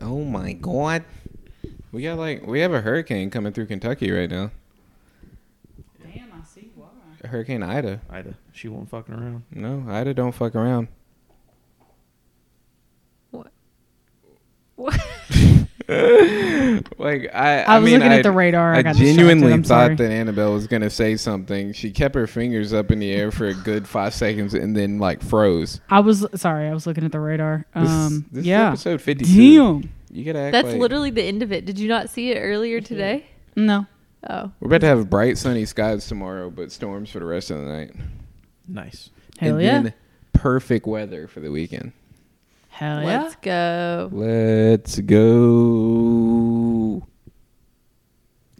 Oh my god. We got like we have a hurricane coming through Kentucky right now. Damn, I see why. Hurricane Ida. Ida, she won't fucking around. No, Ida don't fuck around. What? Like I, I, was mean, looking I, at the radar. I, I got genuinely. I'm thought sorry. that Annabelle was gonna say something. She kept her fingers up in the air for a good five seconds and then like froze. I was sorry. I was looking at the radar. This, Um, this yeah. is episode fifty-two. Damn. You gotta act That's like- literally the end of it. Did you not see it earlier today? No. Oh. We're about to have bright sunny skies tomorrow, but storms for the rest of the night. Nice. Hell and yeah. then perfect weather for the weekend. Hell yeah. Let's go. Let's go.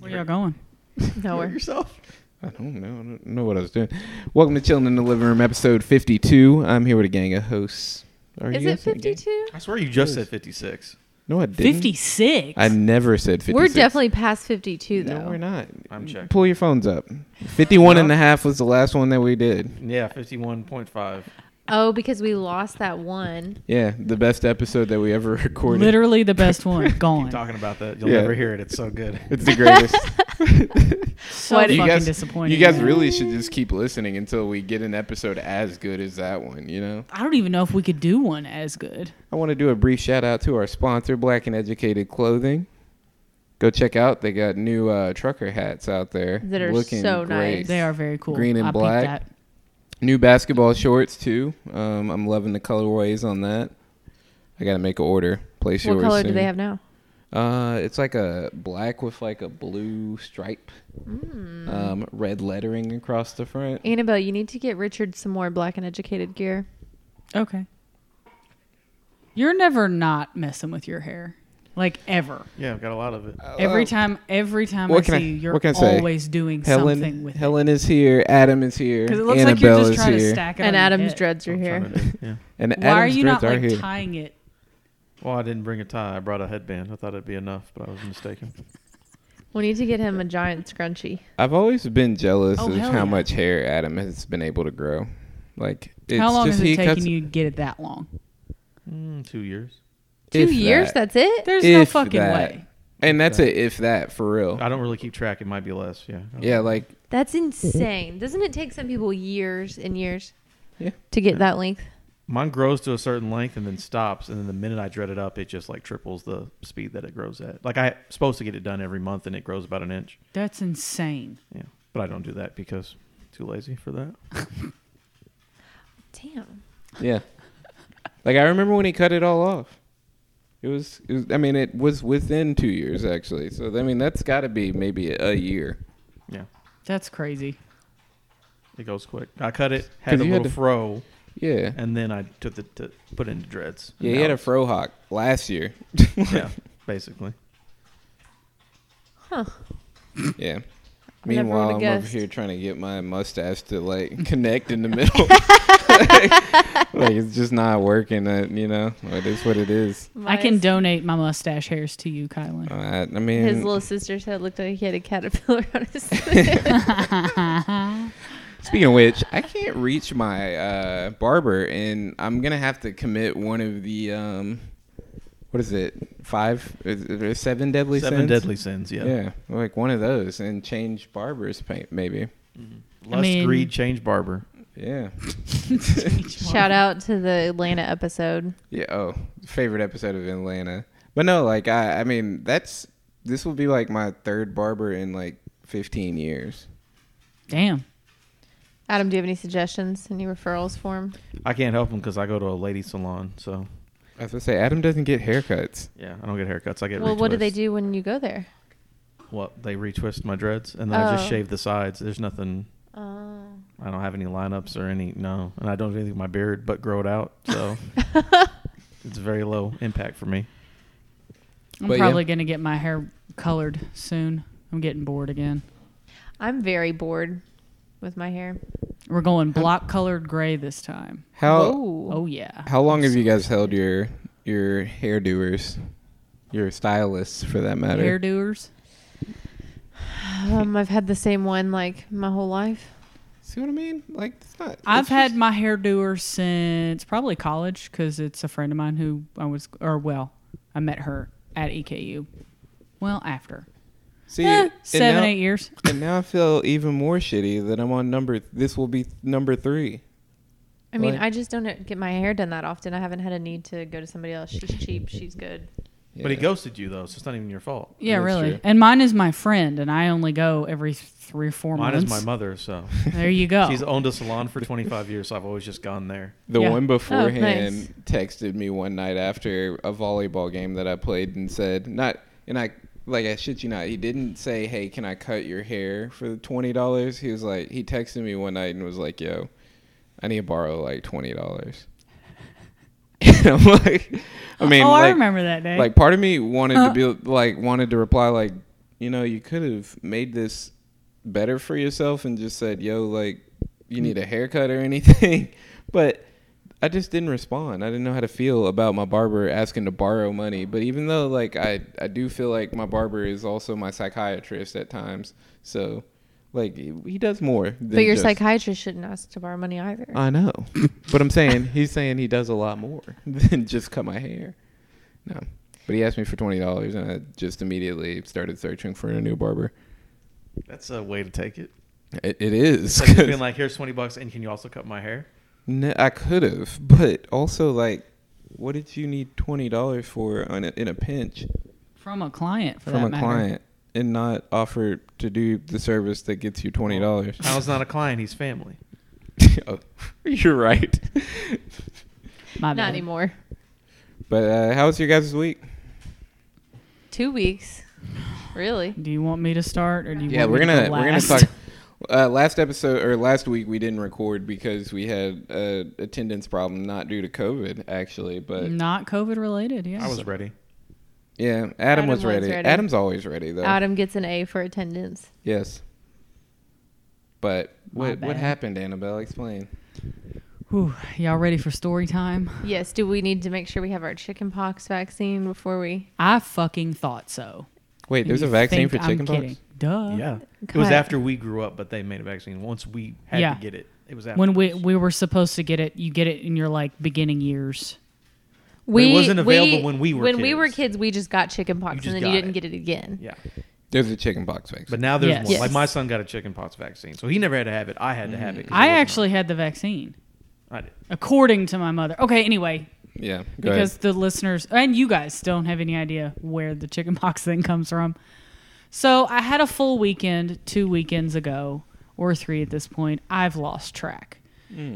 Where y'all going? Nowhere. yourself. I don't know. I don't know what I was doing. Welcome to Chilling in the Living Room, episode 52. I'm here with a gang of hosts. Are Is you it guys in a gang? 52? I swear you just said 56. No, I didn't. 56. I never said 56. We're definitely past 52, though. No, we're not. I'm checking. Pull your phones up. 51 and a half was the last one that we did. Yeah, 51.5. Oh, because we lost that one. Yeah, the best episode that we ever recorded. Literally the best one. Gone. Keep talking about that. You'll Yeah. never hear it. It's so good. It's the greatest. So What- fucking you guys, disappointing. you guys really should just keep listening until we get an episode as good as that one, you know? I don't even know if we could do one as good. I want to do a brief shout out to our sponsor, Black and Educated Clothing. Go check out. They got new uh, trucker hats out there. That are looking so great. nice. They are very cool. Green and I peeped black. that. New basketball shorts too. Um, I'm loving the colorways on that. I gotta make an order. Place What yours. What color do they have now? Uh, it's like a black with like a blue stripe, Mm. um, red lettering across the front. Annabelle, you need to get Richard some more black and educated gear. Okay. You're never not messing with your hair. Like ever. Yeah, I've got a lot of it. Every Oh. time every time What I can I- see you, you're what can I say? always doing Helen, something with Helen is here. Adam is here. Because it looks Annabelle like you're just is trying here. to stack it And your Adam's head. dreads are I'm here. trying to do- Yeah. And Why Adam's are you not dreads like here. tying it? Well, I didn't bring a tie. I brought a headband. I thought it'd be enough, but I was mistaken. We need to get him a giant scrunchie. I've always been jealous Oh, of hell how yeah. much hair Adam has been able to grow. Like, it's How long just is he it taking cuts, you to get it that long? Mm, two years. Two if years? that. That's it? There's no If fucking that. way. and that's it. If that, for real. I don't really keep track. It might be less. Yeah. Yeah, like That's insane. Doesn't it take some people years and years Yeah. to get that length? Mine grows to a certain length and then stops, and then the minute I dread it up, it just like triples the speed that it grows at. Like I'm supposed to get it done every month, and it grows about an inch. That's insane. Yeah, but I don't do that because too lazy for that. Damn. yeah, like I remember when he cut it all off. It was, it was. I mean, it was within two years actually. So I mean, that's got to be maybe a year. Yeah, That's crazy. it goes quick. I cut it, had 'Cause a you had little to- fro, Yeah. and then I took it to put it into dreads. Yeah, And he had a it's- fro hawk last year. yeah, basically. Huh. Yeah. Meanwhile, I'm over here trying to get my mustache to like connect in the middle. like, like, it's just not working. That you know, it is what it is. I can My- donate my mustache hairs to you, Kylan. I, I mean, His little sister said it looked like he had a caterpillar on his head. Speaking of which, I can't reach my uh, barber, and I'm gonna have to commit one of the um, what is it? Five, is there seven deadly Seven sins? deadly sins. Yeah. Yeah. like one of those, and change barbers, paint maybe. Lust, mean- greed, change barber. Yeah, Shout out to the Atlanta episode. yeah. Oh, favorite episode of Atlanta. But no, like I, I mean, that's this will be like my third barber in like 15 years. Damn. Adam, do you have any suggestions? Any referrals for him? I can't help him because I go to a lady salon. So I was gonna say Adam doesn't get haircuts. yeah, I don't get haircuts. I get. Well, what do they do when you go there? What they retwist my dreads and then I just Oh. shave the sides. There's nothing. Oh. I don't have any lineups or any no, and I don't do anything with my beard but grow it out. So it's very low impact for me. I'm But yeah. probably going to get my hair colored soon. I'm getting bored again. I'm very bored with my hair. We're going block colored gray this time. How Whoa. Oh, yeah. How long have you guys held your your hairdoers, your stylists for that matter? Hairdoers. Um, I've had the same one like my whole life. See what I mean? Like it's not. I've it's had just- my hairdoer since probably college because it's a friend of mine who I was, or well, I met her at EKU. Well, after See, Eh, seven, now- eight years. And now I feel even more shitty that I'm on number. This will be number three. I mean, Like- I just don't get my hair done that often. I haven't had a need to go to somebody else. She's cheap. She's good. But he ghosted you though, so it's not even your fault. Yeah, That's really. true. And mine is my friend, and I only go every three or four Mine months. is my mother, so There you go. she's owned a salon for 25 years, so I've always just gone there. The Yeah. one oh, beforehand nice. texted me one night after a volleyball game that I played and said, not, and I, like, I shit you not, he didn't say, hey, can I cut your hair for $20? He was like, he texted me one night and was like, yo, I need to borrow like $20. And I'm like, I mean, oh, I remember that day. like part of me wanted to be like wanted to reply like you know you could have made this better for yourself and just said yo like you need a haircut or anything. But i just didn't respond. I didn't know how to feel about my barber asking to borrow money. But even though like i i do feel like my barber is also my psychiatrist at times so like he he does more than But your just- psychiatrist shouldn't ask to borrow money either. I know, but I'm saying he's saying he does a lot more than just cut my hair. No, but he asked me for twenty dollars, and I just immediately started searching for a new barber. That's a way to take it. It, it is. It's like being like, here's 20 bucks, and can you also cut my hair? No, I could have, but also like, what did you need twenty dollars for on a, in a pinch from a client, for from that a matter. client, and not offer to do the service that gets you twenty dollars? Kyle's not a client; he's family. oh, you're right. My Not bad. anymore. but uh, how was your guys' week? Two weeks. Really? Do you want me to start, or do you yeah want we're me to gonna go we're gonna last? talk uh, last episode or last week we didn't record because we had a attendance problem not due to covid actually but Not COVID related. Yeah. I was ready. Yeah adam, Adam was, was ready. ready. adam's always ready though Adam gets an A for attendance. yes but My what what happened annabelle explain Whew, y'all ready for story time? Yes. Do we need to make sure we have our chickenpox vaccine before we? I fucking thought so. wait there's You a vaccine for chickenpox. Duh. Yeah, it was after we grew up, but they made a vaccine. Once we had Yeah. to get it, it was after. When we we were supposed to get it, you get it in your like beginning years. It wasn't available when we were kids. when we were kids. kids. We just got chickenpox, You just and then you didn't it. get it again. yeah, there's a chickenpox vaccine but now there's Yes. more. Yes. Like my son got a chickenpox vaccine, so he never had to have it. I had to have it mm. I wasn't actually had the vaccine. I did. according to my mother. Okay, anyway, yeah go because ahead. the listeners and you guys don't have any idea where the chickenpox thing comes from. So I had a full weekend two weekends ago, or three at this point. I've lost track.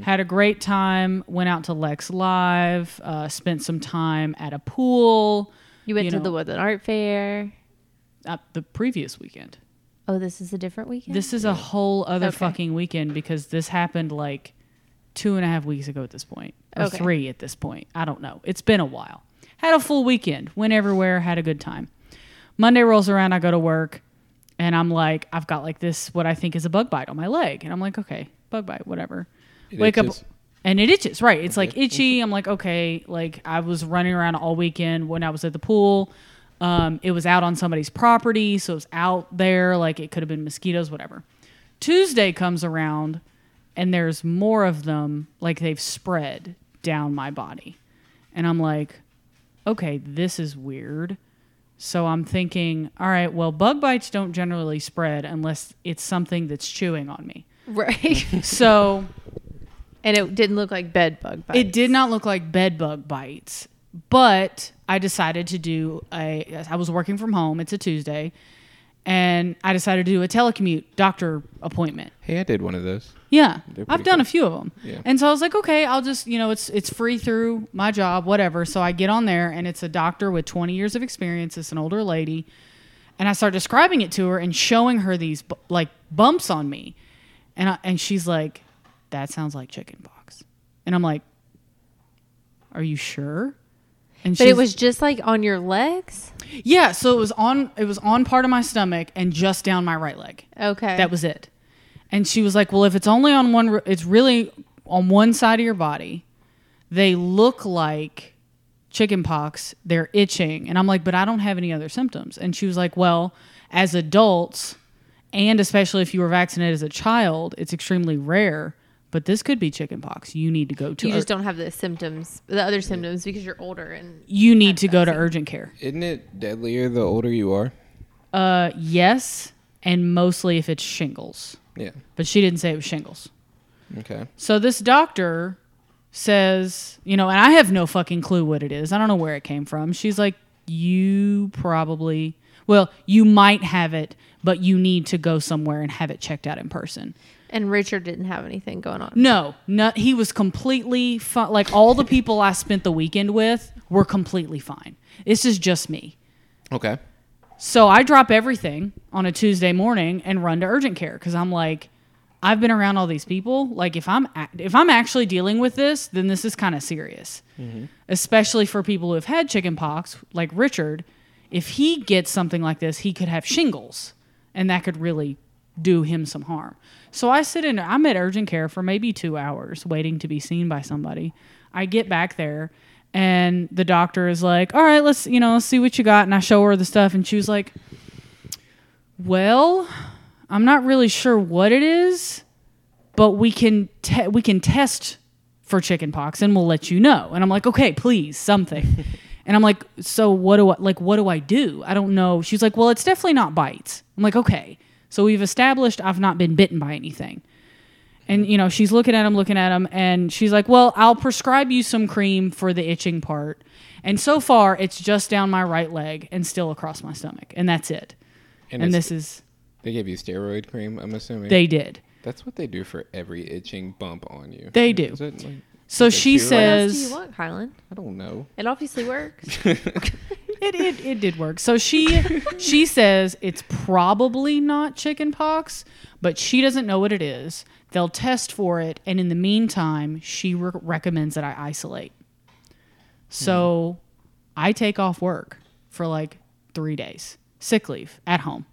Had a great time. Went out to Lex Live. Uh, spent some time at a pool. You went You to know. the Woodland Art Fair. Uh, the previous weekend. Oh, this is a different weekend. This is a whole other Okay. fucking weekend because this happened like two and a half weeks ago at this point, or Okay. three at this point. I don't know. It's been a while. Had a full weekend. Went everywhere. Had a good time. Monday rolls around. I go to work, and I'm like, I've got like this what I think is a bug bite on my leg, and I'm like, okay, bug bite, whatever. It Wake itches? up. And it itches, right? It's like itchy. I'm like, okay. Like I was running around all weekend when I was at the pool. Um, it was out on somebody's property, so it was out there. Like it could have been mosquitoes, whatever. Tuesday comes around, and there's more of them. Like they've spread down my body, and I'm like, okay, this is weird. So I'm thinking, all right, well, bug bites don't generally spread unless it's something that's chewing on me. right, So and it didn't look like bed bug bites. it did not look like bed bug bites, but I decided to do a. I was working from home. It's a Tuesday, and I decided to do a telecommute doctor appointment. hey i did one of those Yeah, I've done cool. a few of them, Yeah. and so I was like, okay, I'll just you know it's it's free through my job, whatever. So I get on there, and it's a doctor with 20 years of experience. It's an older lady, and I start describing it to her and showing her these like bumps on me, and I, and she's like, that sounds like chicken pox, and I'm like, are you sure? And But it was just like on your legs. yeah, so it was on it was on part of my stomach and just down my right leg. Okay, That was it. And she was like, "Well, if it's only on one, it's really on one side of your body. They look like chicken pox. They're itching." And I'm like, "But I don't have any other symptoms." And she was like, "Well, as adults, and especially if you were vaccinated as a child, it's extremely rare, but this could be chickenpox. You need to go to You ur- just don't have the symptoms, the other symptoms, because you're older and you need to go to vaccine. urgent care. Isn't it deadlier the older you are? Uh, yes, and mostly if it's shingles. Yeah. But she didn't say it was shingles. Okay. So this doctor says, you know, and I have no fucking clue what it is. I don't know where it came from. She's like, you probably, well, you might have it, but you need to go somewhere and have it checked out in person. And Richard didn't have anything going on. No, no, he was completely fine. Like all the people I spent the weekend with were completely fine. This is just me. Okay. So I drop everything on a Tuesday morning and run to urgent care because I'm like, I've been around all these people. Like if I'm a- if I'm actually dealing with this, then this is kind of serious, mm-hmm. especially for people who have had chickenpox, like Richard. If he gets something like this, he could have shingles, and that could really do him some harm. So I sit in. I'm at urgent care for maybe two hours waiting to be seen by somebody. I get back there and the doctor is like, "All right, let's you know let's see what you got." And I show her the stuff, and she was like, "Well, I'm not really sure what it is, but we can te- we can test for chickenpox, and we'll let you know." And I'm like, "Okay, please, something." and I'm like, "So what do I like? What do I do? I don't know." She's like, "Well, it's definitely not bites." I'm like, "Okay." So we've established I've not been bitten by anything. And you know, she's looking at him, looking at him, and she's like, "Well, I'll prescribe you some cream for the itching part." And so far, it's just down my right leg and still across my stomach, and that's it. And, it's- this is They gave you steroid cream, I'm assuming. they did. That's what they do for every itching bump on you. They do. Is it like, So Is she steroid? What else do says you want, Kylan? I don't know. It obviously works. it, it it did work. So she she says it's probably not chicken pox, but she doesn't know what it is. They'll test for it, and in the meantime, she re- recommends that I isolate. So I take off work for like three days, sick leave at home.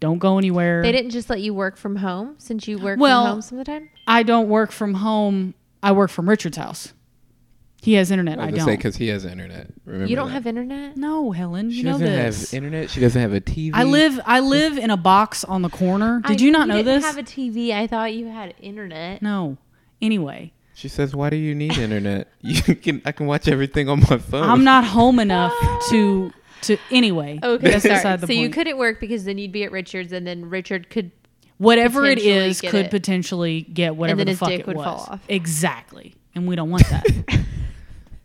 Don't go anywhere. they didn't just let you work from home since you work Well- from home some of the time. I don't work from home. I work from Richard's house. He has internet. I I don't. say because he has internet. Remember You don't that. have internet. no, Helen. She You know doesn't this. have internet. She doesn't have a TV. I live. I live in a box on the corner. Did I you knew not know this? I didn't this? Have a TV. I thought you had internet. no. Anyway, She says, "Why do you need internet? You can. I can watch everything on my phone." I'm not home enough to to. Anyway, Okay, sorry. beside the So you couldn't work because then you'd be at Richards, and then Richard could. Whatever it potentially is get could it. potentially get whatever then the his fuck dick it would was. fall off. Exactly, and we don't want that.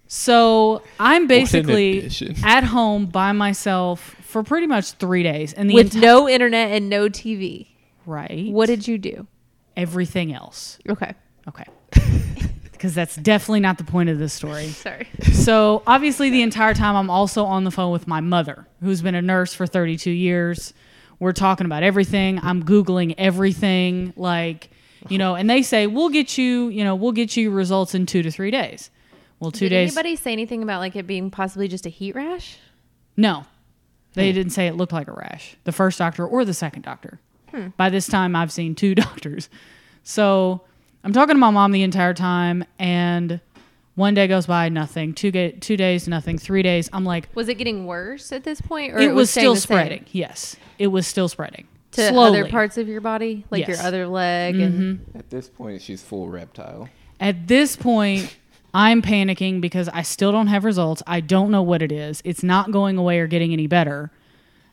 so I'm basically at home by myself for pretty much three days, and the with enti- no internet and no TV. right. What did you do? everything else? Okay, Okay. Because that's definitely not the point of this story. sorry. So obviously, the entire time I'm also on the phone with my mother, who's been a nurse for 32 years. We're talking about everything. I'm googling everything, like you know, and they say we'll get you, you know, we'll get you results in two to three days. Well, two Did days. anybody say anything about like it being possibly just a heat rash? No, they hmm. didn't say it looked like a rash. The first doctor or the second doctor. Hmm. By this time, I've seen two doctors. So I'm talking to my mom the entire time, and one day goes by, nothing. Two ga- two days, nothing. Three days, I'm like, Was it getting worse at this point, or it, was staying still the same spreading. Yes, it was still spreading to slowly. other parts of your body, like Yes. your other leg? And mm-hmm. At this point, she's full reptile. At this point, I'm panicking because I still don't have results. I don't know what it is. It's not going away or getting any better.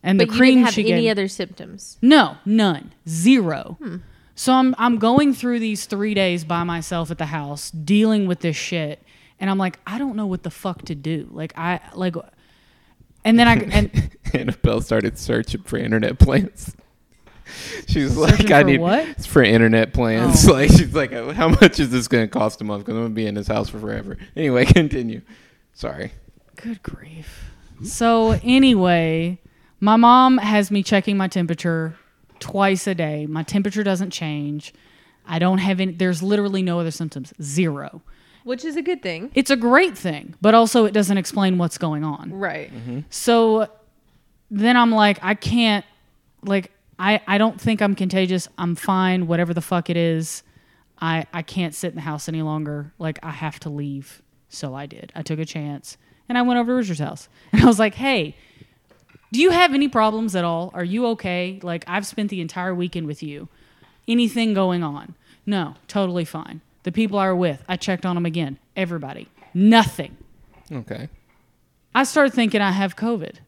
And but the you cream didn't have she any gave, other symptoms. No, none. Zero. Hmm. So I'm I'm going through these 3 days by myself at the house dealing with this shit and I'm like I don't know what the fuck to do. Like I like and then I and Annabelle started searching for internet plans. She was like, "I need what? It's for internet plans." Oh. Like she's like, uh, "How much is this going to cost a month? Because I'm going to be in this house for forever." Anyway, continue. Sorry. good grief. So anyway, my mom has me checking my temperature twice a day. My temperature doesn't change. I don't have any there's literally no other symptoms. Zero. Which is a good thing. It's a great thing, but also it doesn't explain what's going on. Right. Mm-hmm. So then I'm like, I can't, like, I, I don't think I'm contagious. I'm fine, whatever the fuck it is. I, I can't sit in the house any longer. Like, I have to leave. So I did. I took a chance and I went over to Richard's house. And I was like, hey, do you have any problems at all? Are you okay? Like, I've spent the entire weekend with you. Anything going on? No, totally fine. The people I were with, I checked on them again. Everybody, nothing. Okay. I started thinking I have COVID. you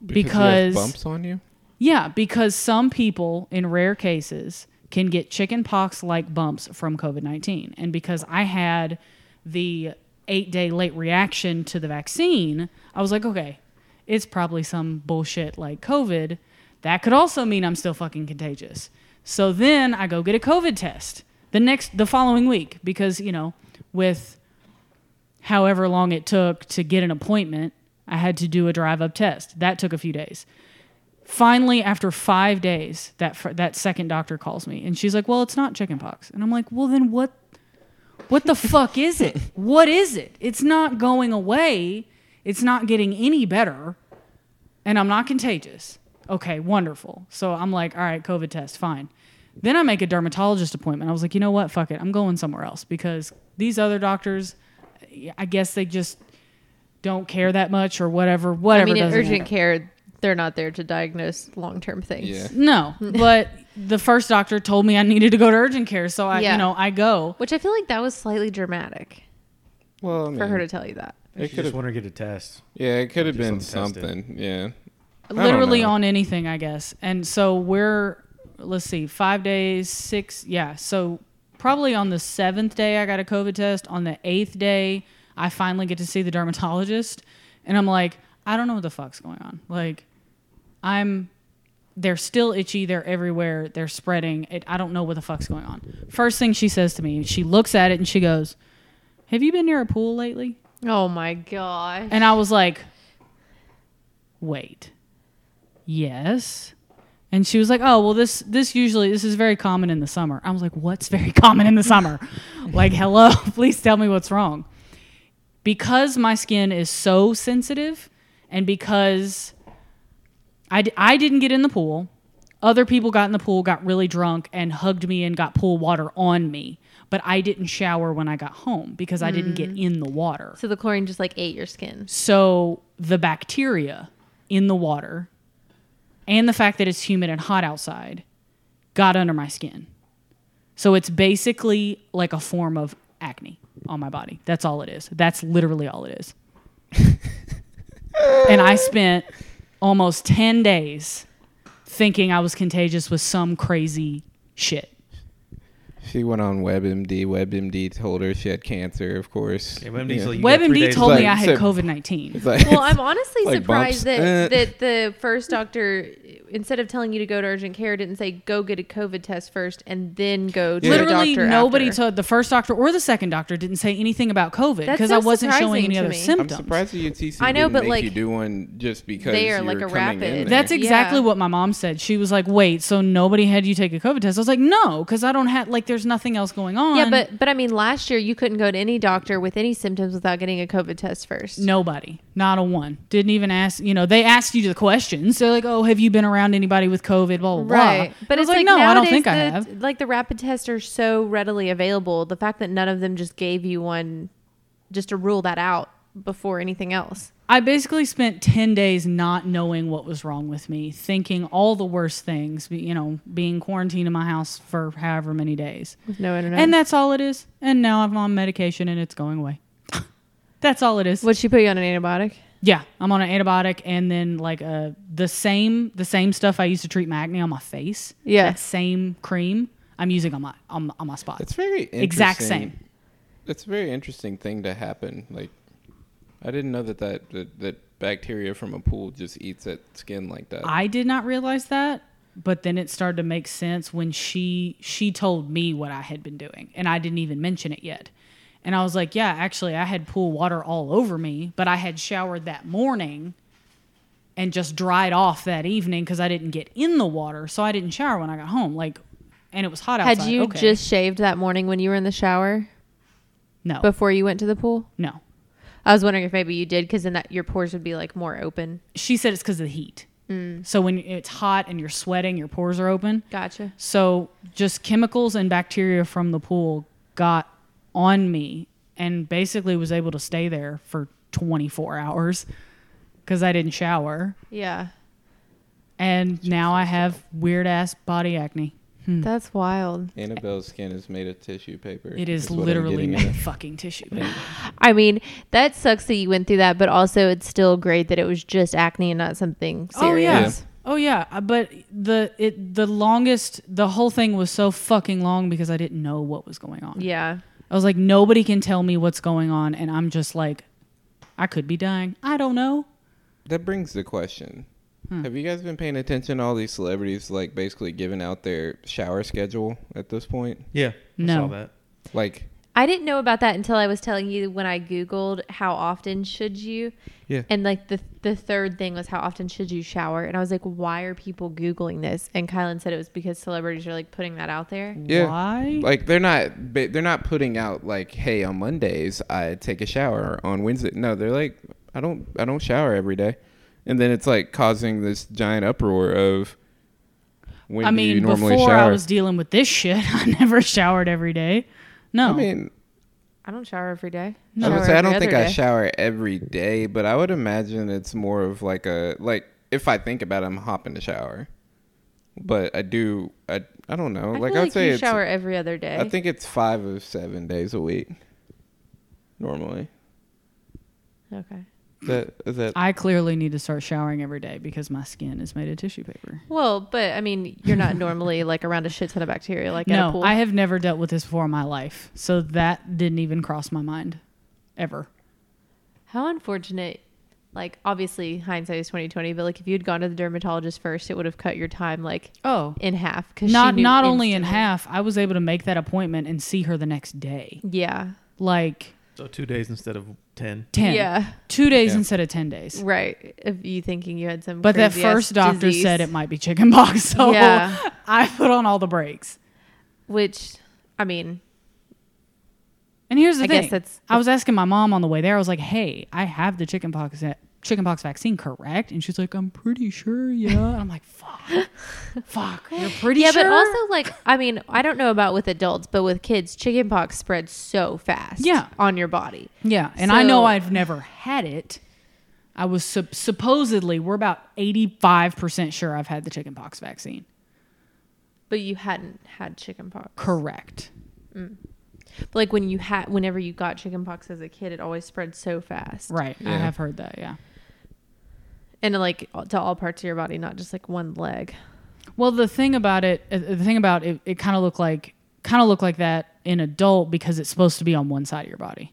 have Because- bumps on you. Yeah, because some people in rare cases can get chicken pox like bumps from COVID 19. And because I had the eight day late reaction to the vaccine, I was like, okay, it's probably some bullshit like COVID. That could also mean I'm still fucking contagious. So then I go get a COVID test the next, the following week because, you know, with however long it took to get an appointment, I had to do a drive up test. That took a few days finally after five days that fir- that second doctor calls me and she's like well it's not chickenpox. And i'm like well then what what the fuck is it? What is it? It's not going away. It's not getting any better. And i'm not contagious. Okay wonderful. So i'm like all right covid test fine. Then i make a dermatologist appointment. I was like you know what? Fuck it. I'm going somewhere else because these other doctors i guess they just don't care that much or whatever Whatever. I mean, in urgent matter. care, they're not there to diagnose long term things. Yeah. No, but the first doctor told me I needed to go to urgent care, so I, Yeah. you know, I go. Which I feel like that was slightly dramatic Well, I mean, for her to tell you that. You It just could've- want her to get a test. yeah, it could have been something tested. Yeah. Literally on anything, I guess. And so we're, let's see, five days, six, yeah. So probably on the seventh day, I got a COVID test. On the eighth day, I finally get to see the dermatologist, and I'm like, I don't know what the fuck's going on. Like, I'm. They're still itchy. They're everywhere. They're spreading. It, I don't know what the fuck's going on. First thing she says to me, she looks at it and she goes, "Have you been near a pool lately?" Oh my god! And I was like, wait, yes. And she was like, oh, well, this, this usually, this is very common in the summer. I was like, what's very common in the summer? like, hello, please tell me what's wrong. Because my skin is so sensitive and because I, d- I didn't get in the pool, other people got in the pool, got really drunk, and hugged me and got pool water on me. But I didn't shower when I got home because I didn't get mm. in the water. so the chlorine just like ate your skin. So the bacteria in the water and the fact that it's humid and hot outside got under my skin. So it's basically like a form of acne on my body. That's all it is. That's literally all it is. and I spent almost 10 days thinking I was contagious with some crazy shit. She went on WebMD. WebMD told her she had cancer, of course. Yeah, WebMD's Yeah. like, You got three WebMD told left. me I had COVID 19. Like, Well, I'm honestly Like surprised that, Eh. that the first doctor, instead of telling you to go to urgent care, didn't say go get a COVID test first and then go to Yeah. a Literally, doctor. nobody after. told the first doctor or the second doctor didn't say anything about COVID because so I wasn't showing any other me. I'm I'm surprised the UTC I know, didn't but, make like, you do one just because they are you like a coming in rapid- there. That's exactly Yeah. what my mom said. She was like, "Wait, so nobody had you take a COVID test?" I was like, "No, because I don't have like there's nothing else going on." Yeah, but but I mean, last year you couldn't go to any doctor with any symptoms without getting a COVID test first. nobody, not a one, didn't even ask. You know, they asked you the questions. They're like, "Oh, have you been around anybody with COVID?" Blah blah blah. But it's was like, "No, I don't think I have." Like the rapid tests are so readily available. The fact that none of them just gave you one, just to rule that out before anything else. I basically spent 10 days not knowing what was wrong with me, thinking all the worst things, you know, being quarantined in my house for however many days. With no internet. And that's all it is. And now I'm on medication and it's going away. that's all it is. would she put you on an antibiotic? Yeah, I'm on an antibiotic and then like uh the same the same stuff I used to treat my acne on my face. Yeah. That same cream I'm using on my on, on my spot. It's very interesting. Exact same. It's a very interesting thing to happen. Like, I didn't know that that that, that bacteria from a pool just eats at skin like that. I did not realize that, but then it started to make sense when she she told me what I had been doing, and I didn't even mention it yet. And I was like, "Yeah, actually, I had pool water all over me, but I had showered that morning and just dried off that evening because I didn't get in the water, so I didn't shower when I got home. Like, and it was hot outside. Had you Okay. just shaved that morning when you were in the shower no before you went to the pool? no? I was wondering if maybe you did because then that your pores would be like more open. She said it's because of the heat. Mm. So when it's hot and you're sweating, your pores are open. Gotcha. So just chemicals and bacteria from the pool got on me and basically was able to stay there for 24 hours because I didn't shower. Yeah. And now I have weird ass body acne. That's wild. Annabelle's skin is made of tissue paper. It is what I'm literally made of fucking tissue. paper. I mean, that sucks that you went through that, but also it's still great that it was just acne and not something serious. Oh yeah. serious. Oh yeah, Uh, but the it the longest the whole thing was so fucking long because I didn't know what was going on. Yeah. I was like nobody can tell me what's going on and I'm just like I could be dying. I don't know. That brings the question. Hmm. Have you guys been paying attention to all these celebrities like basically giving out their shower schedule at this point? Yeah. I No. saw that. Like I didn't know about that until I was telling you when I googled how often should you, Yeah. and like the the third thing was how often should you shower, and I was like, why are people googling this? And Kylan said it was because celebrities are like putting that out there. Yeah. Why? like they're not they're not putting out like hey on Mondays I take a shower on Wednesday. No, they're like I don't I don't shower every day. And then it's like causing this giant uproar of when I do you mean, normally before shower? I was dealing with this shit, I never showered every day. No. I mean, I don't shower every day. No. I would Shower say I don't think other I shower every day, but I would imagine it's more of like a like if I think about it, I'm hopping to shower. But I do I I don't know. I like I would like say you it's shower every other day. I think it's five of seven days a week. Normally. okay. Is that is that I clearly need to start showering every day because my skin is made of tissue paper. Well, but I mean, you're not normally like around a shit ton of bacteria like at a no, pool. I have never dealt with this before in my life. So that didn't even cross my mind ever. How unfortunate. Like obviously hindsight is twenty twenty, but like if you had gone to the dermatologist first, it would have cut your time like Oh. in half. Cause Not she not only in half, I was able to make that appointment and see her the next day. Yeah. Like So two days instead of ten. 10. Yeah. 2 days Yeah. instead of 10 days. Right. If you thinking you had some. But that crazy-ass first doctor disease, said it might be chickenpox, so Yeah. I put on all the brakes. Which, I mean, And here's the I thing: guess that's- I was asking my mom on the way there. I was like, "Hey, I have the chickenpox chickenpox vaccine, correct?" And she's like, "I'm pretty sure, yeah." And I'm like, "Fuck, fuck, you're pretty yeah, sure." Yeah, but also like, I mean, I don't know about with adults, but with kids, chickenpox spreads so fast. Yeah. On your body. yeah, and I know I've never had it. I was sup- supposedly we're about 85 percent sure I've had the chickenpox vaccine. But you hadn't had chickenpox. Correct. Mm. But like when you had, whenever you got chickenpox as a kid, it always spread so fast. Right. I have heard that. Yeah. And like to all parts of your body, not just like one leg. Well, the thing about it, uh, the thing about it, it kind of looked like kind of looked like that in adult because it's supposed to be on one side of your body.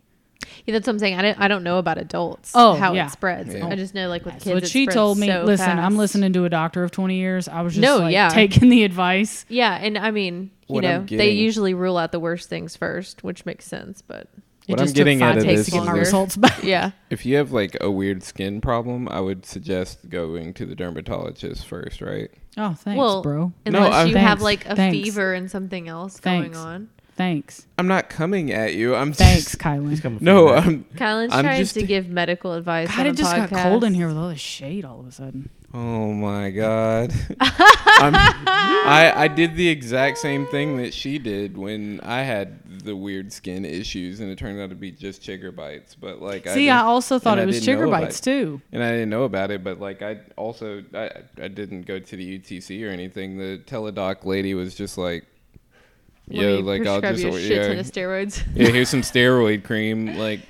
Yeah, that's what I'm saying. I don't, I don't know about adults. Oh, how yeah. it spreads. Yeah. I just know like with That's kids. what it she spreads told me. so Listen, I'm listening to a doctor of 20 years. I was just No, like yeah. taking the advice. Yeah, and I mean, you What know, I'm they usually rule out the worst things first, which makes sense. But It What I'm getting took out five of takes this get is my that- results back. yeah, if you have like a weird skin problem, I would suggest going to the dermatologist first, right? Oh, thanks, well, bro. unless I'm- you have like a thanks. fever and something else Thanks. going on. Thanks. I'm not coming at you. I'm Thanks, just- Kylan. He's coming. for no, you, man. I'm Kylan's I'm trying just- to give medical advice. God, on it a just got cold in here with all the shade all of a sudden. Oh my god. I'm, I I did the exact same thing that she did when I had the weird skin issues, and it turned out to be just chigger bites. But like, See, I, didn't- also thought and it I was didn't know chigger about bites it. too. and I didn't know about it. But like, I also I I didn't go to the UTC or anything. The teledoc lady was just like, Let "Yo, me like I'll prescribe just you a order- shit ton yeah, of steroids. yeah, here's some steroid cream. Like,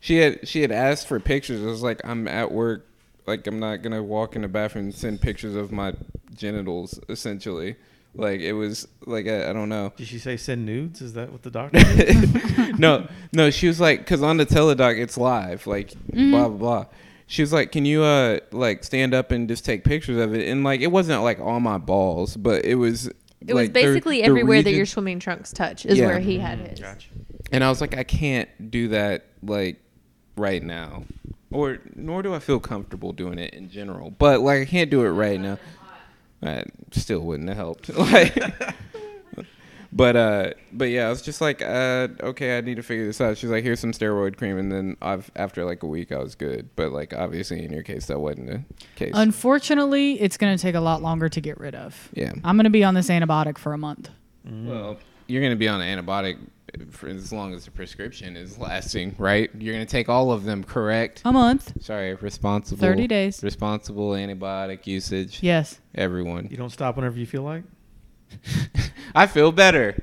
she had she had asked for pictures. I was like, I'm at work. Like, I'm not gonna walk in the bathroom and send pictures of my genitals. Essentially, like it was like I, I don't know. Did she say send nudes? Is that what the doctor? no, no. She was like, because on the teledoc it's live. Like, Mm-hmm. blah blah blah. She was like, "Can you uh like stand up and just take pictures of it?" And like, it wasn't like on my balls, but it was. It was like, the- basically the everywhere that region- your swimming trunks touch is Yeah. where he had his. gotcha. And I was like, I can't do that like right now, or nor do I feel comfortable doing it in general. But like, I can't do it right now. That still wouldn't have helped. like, but uh, but yeah, I was just like, uh, okay, I need to figure this out. She's like, here's some steroid cream, and then I've after like a week, I was good. But like, obviously, in your case, that wasn't the case. Unfortunately, it's going to take a lot longer to get rid of. yeah. I'm going to be on this antibiotic for a month. Well, you're gonna be on an antibiotic for as long as the prescription is lasting, right? You're gonna take all of them, correct? A month. Sorry, responsible. 30 days. Responsible antibiotic usage. Yes. Everyone. You don't stop whenever you feel like. I feel better.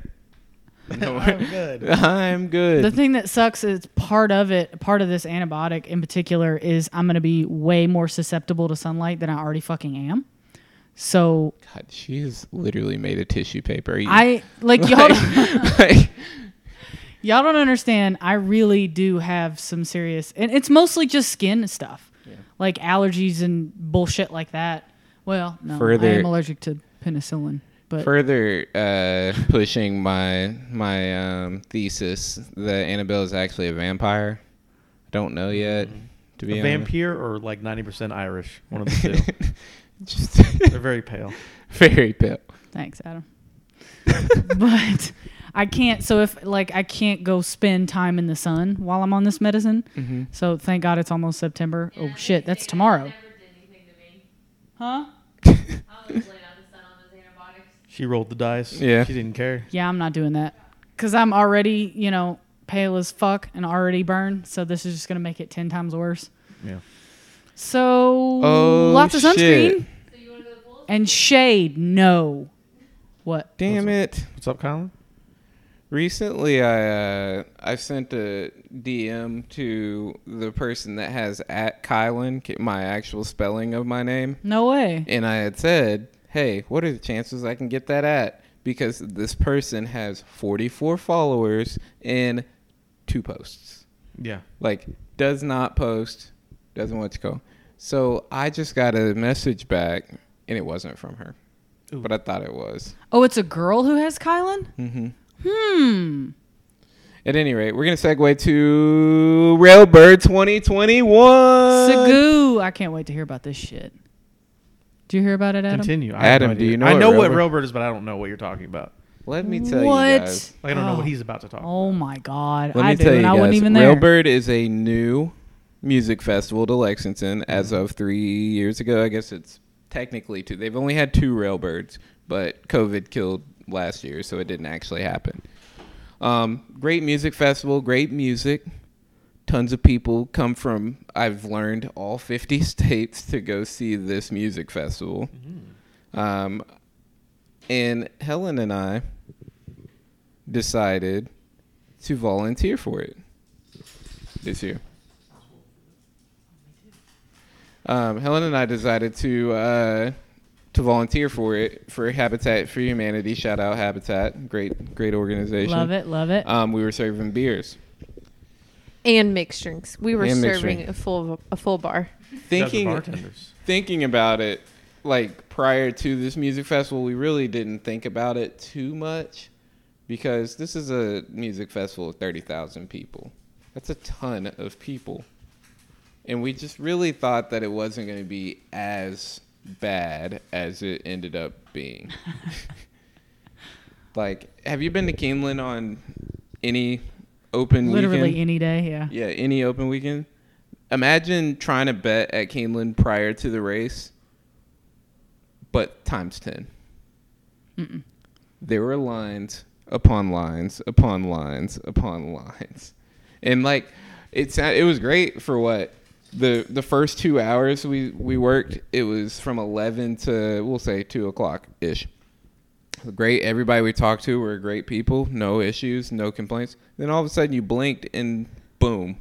No, I'm good. I'm good. The thing that sucks is part of it, part of this antibiotic in particular, is I'm going to be way more susceptible to sunlight than I already fucking am. So God, she is literally made of tissue paper. You- I like y'all. like, like, y'all don't understand. I really do have some serious, and it's mostly just skin stuff, like allergies and bullshit like that. Well, no, I am allergic to penicillin, but further uh, pushing my my um, thesis that Annabelle is actually a vampire. I don't know yet. To be A honest. vampire or like 90% Irish? One of the two. Just They're very pale. very pale. Thanks, Adam. but I can't. So if like I can't go spend time in the sun while I'm on this medicine. Mm-hmm. So thank God it's almost September. Oh shit, that's tomorrow. Huh? She rolled the dice. Yeah. She didn't care. Yeah, I'm not doing that because I'm already you know pale as fuck and already burned. So this is just gonna make it ten times worse. Yeah. So Oh, lots of shit. sunscreen and shade. No. What? Damn it. What's up, Colin? Recently, I uh, I sent a DM to the person that has at Kylan, my actual spelling of my name, No way. and I had said, "Hey, what are the chances I can get that at?" Because this person has 44 followers and two posts. Yeah. Like, does not post, doesn't want to go. So I just got a message back, and it wasn't from her, Ooh. but I thought it was. Oh, it's a girl who has Kylan. Mm-hmm. Hmm. At any rate, we're gonna segue to Railbird 2021. Sagoo. I can't wait to hear about this shit. Do you hear about it, Adam? Continue. I Adam, no do you know I know what Railbird- Railbird is, but I don't know what you're talking about. Let me tell what? you guys. Like, I don't know Oh. what he's about to talk. Oh my god. Let I me do, tell you and I guys. wasn't even there. Railbird is a new music festival to Lexington as Mm-hmm. of three years ago. I guess it's technically two. They've only had two Railbirds, but COVID killed last year, so it didn't actually happen. Um, great music festival, great music. Tons of people come from, I've learned, all 50 states to go see this music festival. Mm-hmm. Um, and Helen and I decided to volunteer for it this year. Um, Helen and I decided to uh, to volunteer for it for Habitat for Humanity. Shout out Habitat, great great organization. Love it. Love it. Um, we were serving beers, and mixed drinks. We were And mixed serving drink. a full a full bar. thinking bartenders. thinking about it, like prior to this music festival, we really didn't think about it too much because this is a music festival of 30,000 people. That's a ton of people. And we just really thought that it wasn't going to be as bad as it ended up being. like, have you been to Keeneland on any open Literally weekend? any day. Yeah. Yeah, any open weekend. Imagine trying to bet at Keeneland prior to the race, but times 10. There were lines upon lines upon lines upon lines. And like it's it was great for what the the first two hours we we worked it was from 11 to we'll say 2 o'clock ish great everybody we talked to were great people no issues no complaints. Then all of a sudden you blinked and boom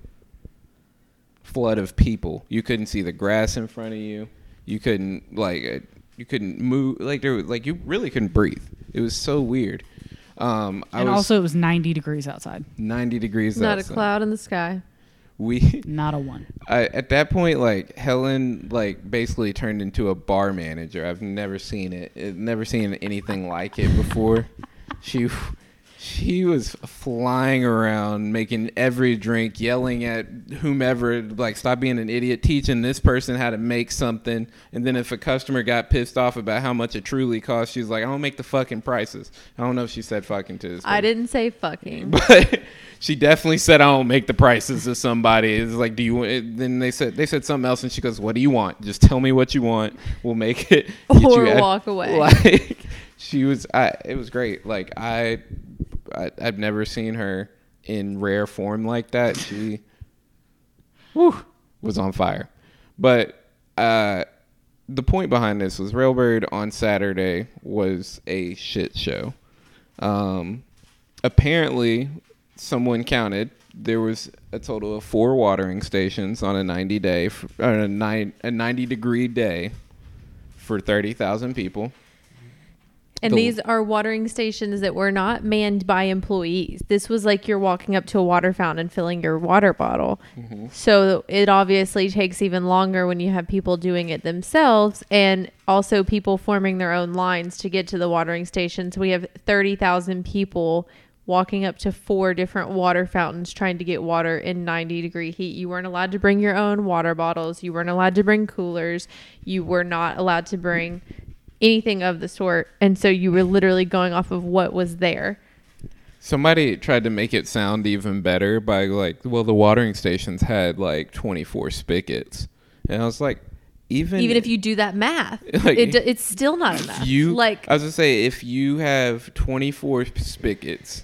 flood of people. You couldn't see the grass in front of you. You couldn't like uh, you couldn't move like there was, like you really couldn't breathe. It was so weird. Um i and was also, it was 90 degrees outside. 90 degrees Not a cloud in the sky. We Not a one. I, at that point, like Helen, like basically turned into a bar manager. I've never seen it. I've never seen anything like it before. she, she was flying around, making every drink, yelling at whomever, like stop being an idiot, teaching this person how to make something. And then if a customer got pissed off about how much it truly cost, she's like, "I don't make the fucking prices." I don't know if she said fucking to this. I didn't say fucking. But she definitely said, "I don't make the prices of somebody." It's like, do you? want Then they said they said something else, and she goes, "What do you want? Just tell me what you want. We'll make it." Or you at-" walk away. Like she was, I. It was great. Like I, I, I've never seen her in rare form like that. She, whew, was on fire. But uh, the point behind this was Railbird on Saturday was a shit show. Um, apparently, someone counted there was a total of four watering stations on a 90 day, a, nine, a 90 degree day for 30,000 people. And The- these are watering stations that were not manned by employees. This was like you're walking up to a water fountain and filling your water bottle. Mm-hmm. So it obviously takes even longer when you have people doing it themselves and also people forming their own lines to get to the watering stations. We have 30,000 people walking up to four different water fountains trying to get water in 90 degree heat. You weren't allowed to bring your own water bottles. You weren't allowed to bring coolers. You were not allowed to bring anything of the sort. And so you were literally going off of what was there. Somebody tried to make it sound even better by like, well, the watering stations had like 24 spigots. And I was like, even Even if you do that math, Like, it, it's still not enough. you like I was gonna say if you have 24 spigots,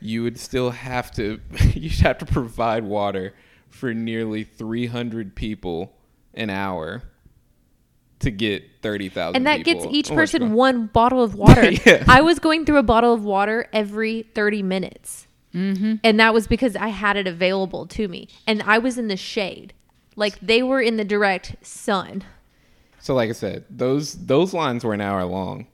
you would still have to you'd have to provide water for nearly 300 people an hour to get 30,000 and that gets each Oh person God. one bottle of water. Yeah. I was going through a bottle of water every 30 minutes. Mm-hmm. And that was because I had it available to me. And I was in the shade. Like they were in the direct sun. So like I said, those those lines were an hour long.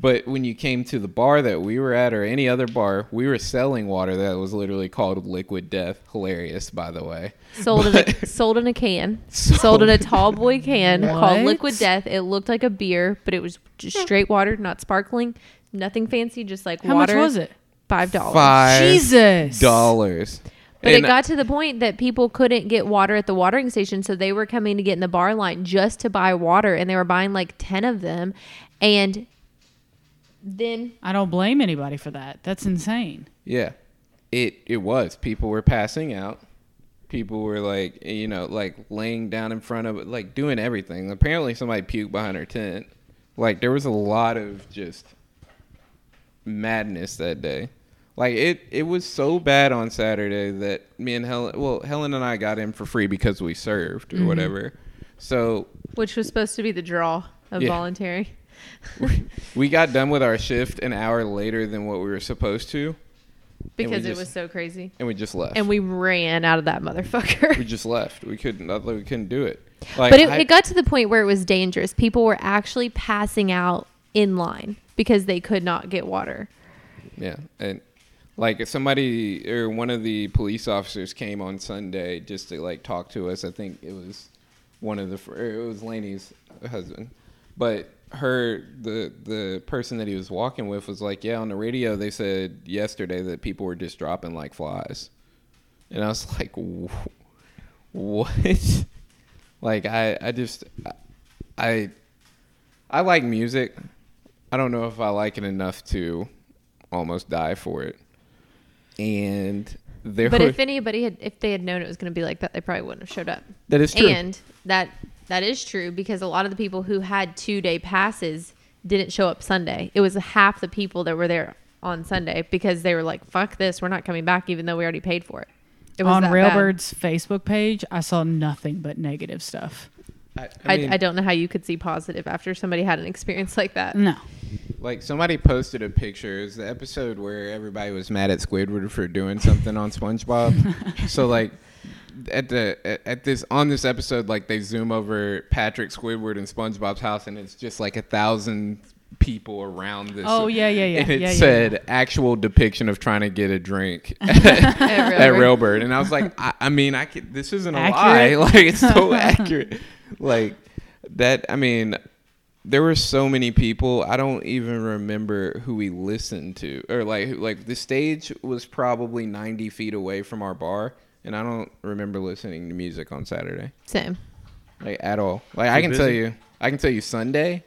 But when you came to the bar that we were at or any other bar, we were selling water that was literally called liquid death. Hilarious, by the way. Sold in a, sold in a can. Sold in a tall boy can called Liquid Death. It looked like a beer, but it was just straight water, not sparkling, nothing fancy, just like How water. much was it? Five dollars. Five Jesus. dollars. But it got to the point that people couldn't get water at the watering station, so they were coming to get in the bar line just to buy water, and they were buying like ten of them, and then I don't blame anybody for that. That's insane. Yeah, it it was. People were passing out. People were like, you know, like laying down in front of it, like doing everything. Apparently, somebody puked behind her tent. Like there was a lot of just madness that day. Like it, it was so bad on Saturday that me and Helen, well, Helen and I got in for free because we served or mm-hmm. whatever. So which was supposed to be the draw of Yeah. voluntary. We got done with our shift an hour later than what we were supposed to, Because it just- was so crazy. and we just left. And we ran out of that motherfucker. we just left. We couldn't. We couldn't do it. Like, but it, I- it got to the point where it was dangerous. People were actually passing out in line because they could not get water. yeah, and like if somebody or one of the police officers came on Sunday just to like talk to us. I think it was one of the. It was Laney's husband, but her the the person that he was walking with was like, yeah, on the radio they said yesterday that people were just dropping like flies, and I was like, what? like I I just I I like music. I don't know if I like it enough to almost die for it. And there But were, if anybody had, if they had known it was going to be like that, they probably wouldn't have showed up. that is true. And that that is true because a lot of the people who had two day passes didn't show up Sunday. It was half the people that were there on Sunday because they were like, "Fuck this, we're not coming back," even though we already paid for it. It was On that bad. Railbird's Facebook page, I saw nothing but negative stuff. I, I, I mean, I don't know how you could see positive after somebody had an experience like that. No. like somebody posted a picture. It's the episode where everybody was mad at Squidward for doing something on SpongeBob. so like at the at- at this on this episode, like they zoom over Patrick Squidward and SpongeBob's house, and it's just like a thousand people around this. Oh, yeah, yeah, yeah, And it yeah, yeah, said actual depiction of trying to get a drink at, At at Railbird. Railbird, and I was like, I, I mean, I could. This isn't a Accurate? lie. Like it's so accurate. Like that. I mean, there were so many people. I don't even remember who we listened to, or like like the stage was probably ninety feet away from our bar, and I don't remember listening to music on Saturday, Same. like at all. Like I Too can tell you, I can tell you Sunday,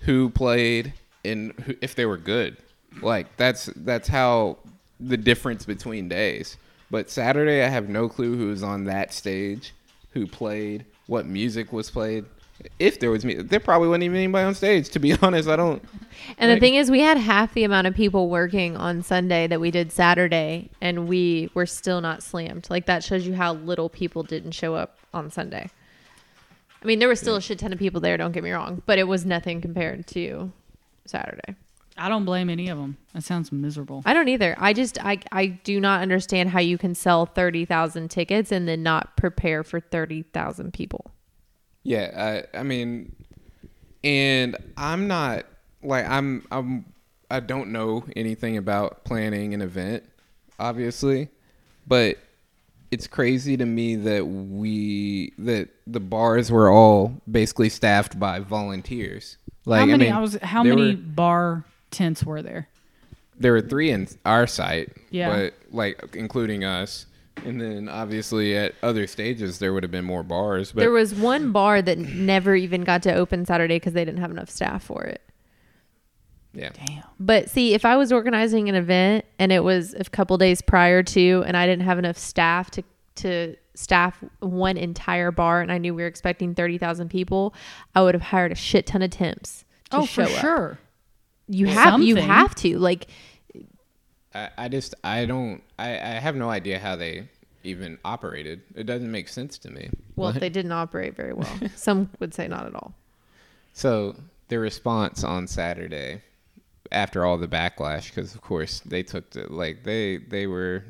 who played and who, if they were good. Like that's that's how the difference between days. But Saturday, I have no clue who was on that stage, who played, what music was played. If there was me, there probably wasn't even anybody on stage. To be honest, I don't. And the thing is, we had half the amount of people working on Sunday that we did Saturday, and we were still not slammed. Like that shows you how little people didn't show up on Sunday. I mean, there was still a shit ton of people there. Don't get me wrong, but it was nothing compared to Saturday. I don't blame any of them. That sounds miserable. I don't either. I just I I do not understand how you can sell thirty thousand tickets and then not prepare for thirty thousand people. Yeah, I I mean, and I'm not like I'm I'm I don't know anything about planning an event, obviously, but it's crazy to me that we that the bars were all basically staffed by volunteers. Like how many? I I, was. How many were- bar tents were there? there were three in our site, Yeah. but like including us, and then obviously at other stages there would have been more bars. But there was one bar that never even got to open Saturday because they didn't have enough staff for it. yeah, Damn. But see, if I was organizing an event and it was a couple days prior to, and I didn't have enough staff to to staff one entire bar, and I knew we were expecting thirty thousand people, I would have hired a shit ton of temps. To Oh, show for up. sure. You have you have to like I, I just I don't I, I have no idea how they even operated. It doesn't make sense to me. Well, Like- they didn't operate very well. Some would say not at all. So the response on Saturday, after all the backlash, because of course they took the like they they were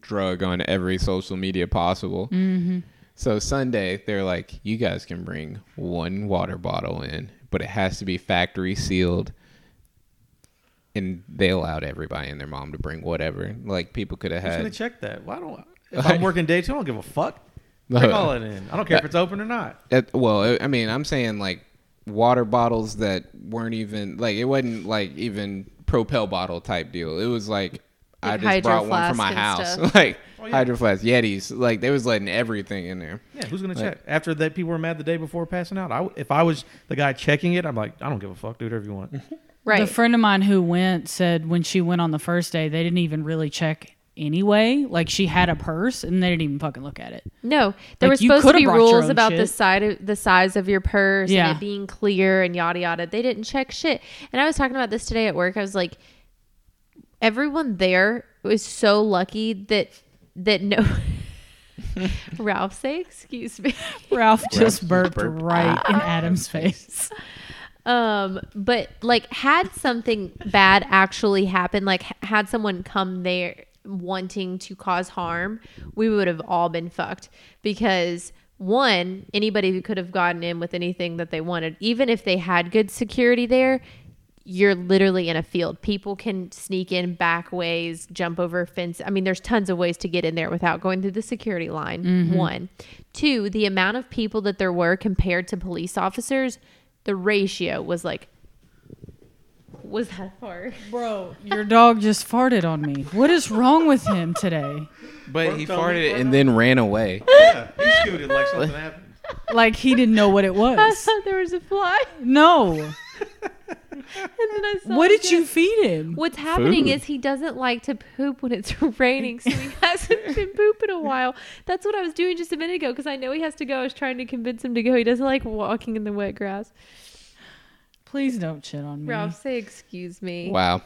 drug on every social media possible. Mm-hmm. So Sunday they're like, you guys can bring one water bottle in, but it has to be factory sealed. And they allowed everybody and their mom to bring whatever. Like people could have Who's gonna check that? Why don't? If I'm working day two, I don't give a fuck. No. Bring all it in. I don't care if it's open or not. It, well, I mean, I'm saying like water bottles that weren't even like it wasn't like even propel bottle type deal. It was like I just Hydro brought one from my house, stuff. like Oh, yeah. hydro flask, Yetis. Like they was letting everything in there. Yeah, who's gonna Like- check after that? People were mad the day before passing out. I, w- if I was the guy checking it, I'm like, I don't give a fuck. Do whatever you want. Right. The friend of mine who went said when she went on the first day, they didn't even really check anyway. Like she had a purse and they didn't even fucking look at it. No, there Like, were supposed to be rules own about the side of, the size of your purse Yeah. and it being clear and yada yada. They didn't check shit. And I was talking about this today at work. I was like, everyone there was so lucky that that no. Ralph, say excuse me. Ralph just just burped, burped. right in Adam's face. Um, but like, had something bad actually happened, like had someone come there wanting to cause harm, we would have all been fucked because one, anybody who could have gotten in with anything that they wanted, even if they had good security there, you're literally in a field. People can sneak in back ways, jump over fence. I mean, there's tons of ways to get in there without going through the security line. One, two, the amount of people that there were compared to police officers, the ratio was like, was that far? Bro, your dog just farted on me. What is wrong with him today? But he Worked on farted worked and on then ran away. yeah, he scooted like something happened. Like he didn't know what it was I was. thought there was a fly, No. and then I saw. What it did you feed him? What's happening Food. is he doesn't like to poop when it's raining, so he hasn't been pooping a while. That's what I was doing just a minute ago because I know he has to go. I was trying to convince him to go. He doesn't like walking in the wet grass. Please don't shit on me. Ralph, say excuse me. Wow.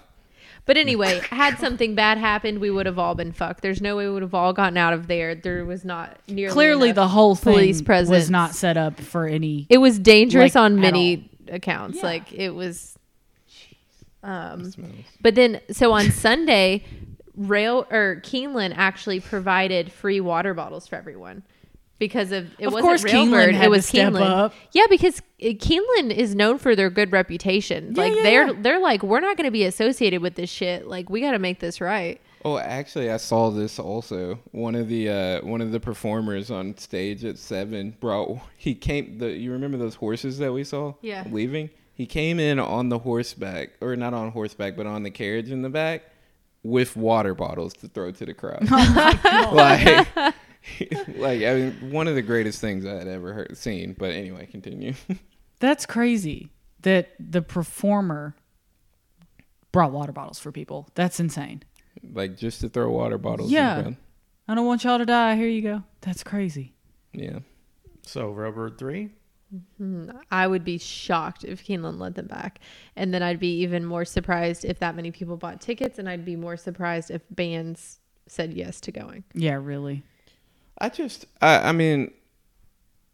But anyway, had something bad happened, we would have all been fucked. There's no way we would have all gotten out of there. There was not nearly Clearly, the whole thing police presence. was not set up for any. It was dangerous like, on many accounts. Yeah. Like it was. Um, but then, so on Sunday, Rail or Keeneland actually provided free water bottles for everyone because of it Of wasn't course Railbird, Keeneland had it was to step Keeneland. up. Yeah, because uh, Keeneland is known for their good reputation. Yeah, like yeah, they're yeah. they're like we're not going to be associated with this shit. Like we got to make this right. Oh, actually, I saw this also. One of the uh, one of the performers on stage at seven brought. He came. The you remember those horses that we saw? Yeah. Leaving. He came in on the horseback, or not on horseback, but on the carriage in the back with water bottles to throw to the crowd. Oh like, like I mean, one of the greatest things I had ever heard, seen. But anyway, continue. That's crazy that the performer brought water bottles for people. That's insane. Like just to throw water bottles. Yeah. I don't want y'all to die. Here you go. That's crazy. Yeah. So, Railbird 3, Mm-hmm. I would be shocked if Keeneland led them back. And then I'd be even more surprised if that many people bought tickets. And I'd be more surprised if bands said yes to going. Yeah, really. I just, I, I mean,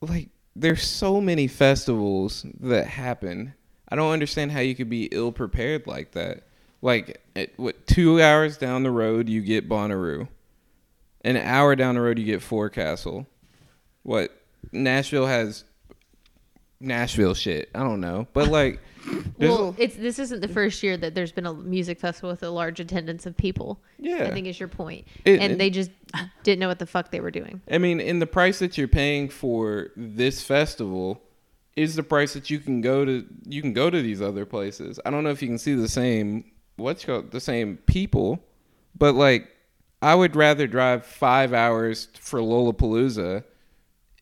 like, there's so many festivals that happen. I don't understand how you could be ill prepared like that. Like, what, two hours down the road, you get Bonnaroo. An hour down the road, you get Forecastle. What, Nashville has Nashville shit. I don't know, but like, Well, it's this isn't the first year that there's been a music festival with a large attendance of people. yeah. I think is your point. It- and it- they just didn't know what the fuck they were doing. I mean, in the price that you're paying for this festival is the price that you can go to you can go to these other places. I don't know if you can see the same what's called the same people, but like I would rather drive 5 hours for Lollapalooza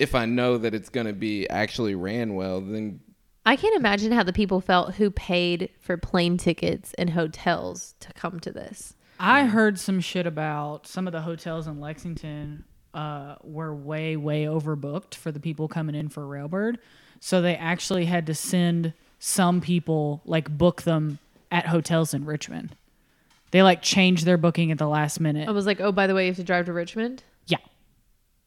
if I know that it's going to be actually ran well then I can't imagine how the people felt who paid for plane tickets and hotels to come to this. I heard some shit about some of the hotels in Lexington uh, were way, way overbooked for the people coming in for Railbird. So they actually had to send some people, like, book them at hotels in Richmond. They, like, changed their booking at the last minute. I was like, oh, by the way, you have to drive to Richmond.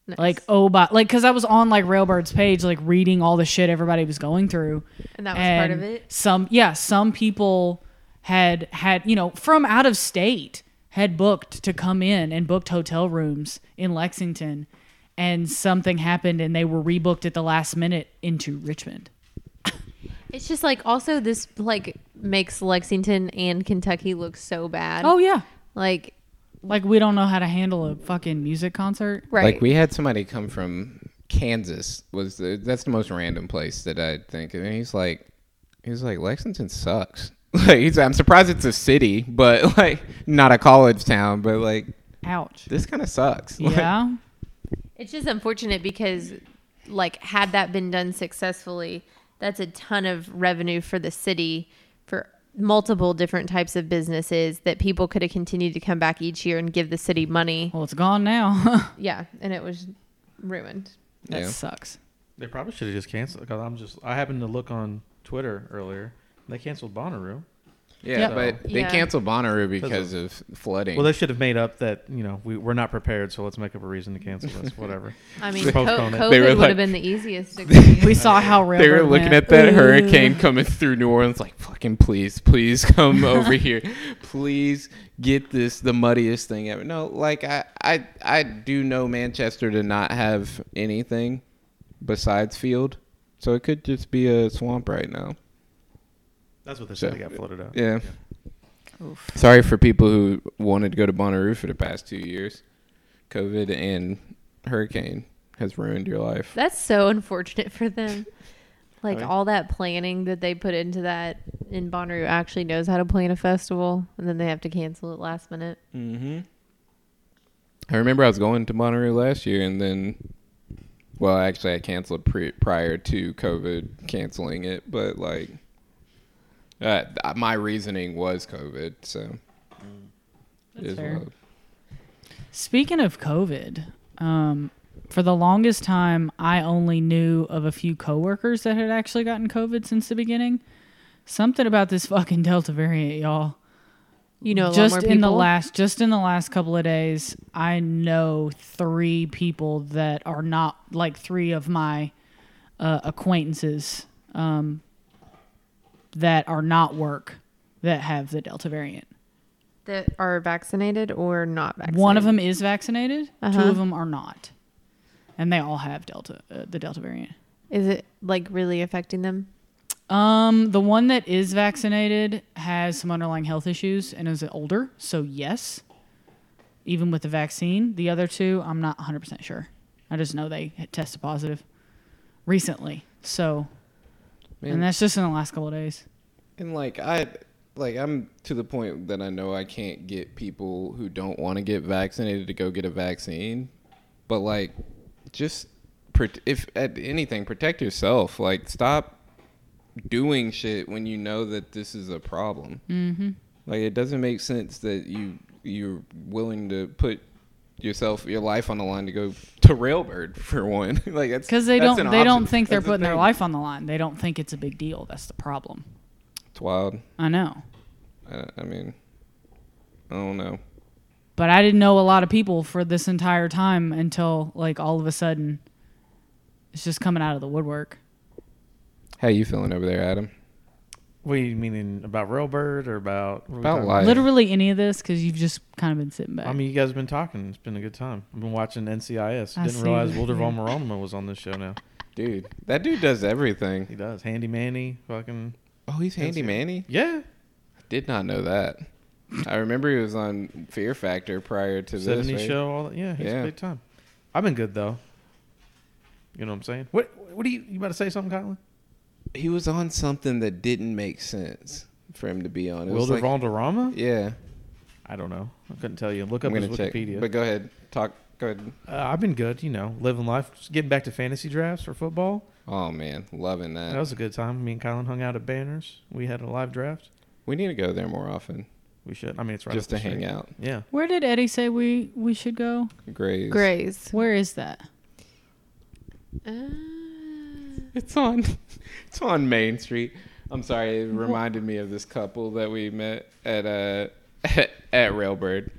Nice. Like, oh, but, like, because I was on, like, Railbird's page, like, reading all the shit everybody was going through. and that was part of it. Some yeah, some people had had you know from out of state had booked to come in and booked hotel rooms in Lexington, and something happened and they were rebooked at the last minute into Richmond. It's just like also this like makes Lexington and Kentucky look so bad. Oh yeah, like like we don't know how to handle a fucking music concert. right. Like we had somebody come from Kansas was the that's the most random place that I think and he's like he's like Lexington sucks. Like he's I'm surprised it's a city, but like not a college town, but like Ouch. this kind of sucks. Like, Yeah. It's just unfortunate because, like, had that been done successfully, that's a ton of revenue for the city for multiple different types of businesses that people could have continued to come back each year and give the city money. Well, it's gone now. Yeah, and it was ruined. that Yeah. sucks. They probably should have just canceled. Because I'm just, I happened to look on Twitter earlier. They canceled Bonnaroo. Yeah, Yeah. but they Yeah. canceled Bonnaroo Because because of flooding. Well, they should have made up that you know we we're not prepared, so let's make up a reason to cancel this. Whatever. I mean, co- COVID They were would like- have been the easiest. excuse. We saw how Railbird they were looking went. at that Ooh. hurricane coming through New Orleans, like fucking please, please come over here, please get this the muddiest thing ever. No, like I, I, I do know Manchester to not have anything besides field, so it could just be a swamp right now. That's what they So- said. They got floated out. Yeah. Sorry for people who wanted to go to Bonnaroo for the past two years. COVID and hurricane has ruined your life. That's so unfortunate for them. Like I mean- all that planning that they put into that, and Bonnaroo actually knows how to plan a festival, and then they have to cancel it last minute. Mm-hmm. I remember I was going to Monterey last year, and then, well, actually, I canceled pre- prior to COVID canceling it, but like, uh, my reasoning was COVID, so That's fair. what- Speaking of COVID, um, for the longest time, I only knew of a few coworkers that had actually gotten COVID since the beginning. Something about this fucking Delta variant, y'all. You know, a just lot more in the last, just in the last couple of days, I know three people that are not like three of my uh, acquaintances um, that are not work that have the Delta variant. that are vaccinated or not vaccinated. One of them is vaccinated. Two Uh-huh. of them are not, and they all have Delta, uh, the Delta variant. is it like really affecting them? Um, the one that is vaccinated has some underlying health issues and is older, so yes, even with the vaccine. The other two, I'm not 100 percent sure. I just know they tested positive recently, so Man, and that's just in the last couple of days. and like I, like I'm to the point that I know I can't get people who don't want to get vaccinated to go get a vaccine, but like, just if at anything, protect yourself. Like, stop doing shit when you know that this is a problem. Mm-hmm. Like it doesn't make sense that you you're willing to put yourself your life on the line to go to Railbird for one. like that's Because they that's don't, they don't think they're That's the putting their life on the line. They don't think it's a big deal. That's the problem. It's wild. I know. I, I mean, I don't know. but I didn't know a lot of people for this entire time until like all of a sudden It's just coming out of the woodwork. How you feeling over there, Adam? What are you meaning about Railbird or about what are we About life. Literally any of this because you've just kind of been sitting back. I mean, you guys have been talking. It's been a good time. I've been watching NCIS. I Didn't see. realize Wilder von Maronima was on this show now. Dude, that dude does everything. He does. Handy Manny, fucking Oh, he's Handy Yes. Manny? yeah. I did not know that. I remember he was on Fear Factor prior to this. 70 right? show. All that. Yeah, he's Yeah. a big time. I've been good though. You know what I'm saying? What What do you you about to say something, Colin? He was on something that didn't make sense for him to be on. It was Wilder like- Valderrama? Yeah, I don't know. I couldn't tell you. Look up I'm his check. Wikipedia. But go ahead, talk. Go ahead. uh, I've been good. You know, living life. Just getting back to fantasy drafts for football. Oh man, loving that. That was a good time. Me and Colin hung out at Banners. We had a live draft. we need to go there more often, We should. I mean, it's right just up to the hang street. out. Yeah. Where did Eddie say we we should go? Grays. Grays. Where is that? Uh, It's on. It's on Main Street. I'm sorry. It reminded me of this couple that we met at uh at Railbird,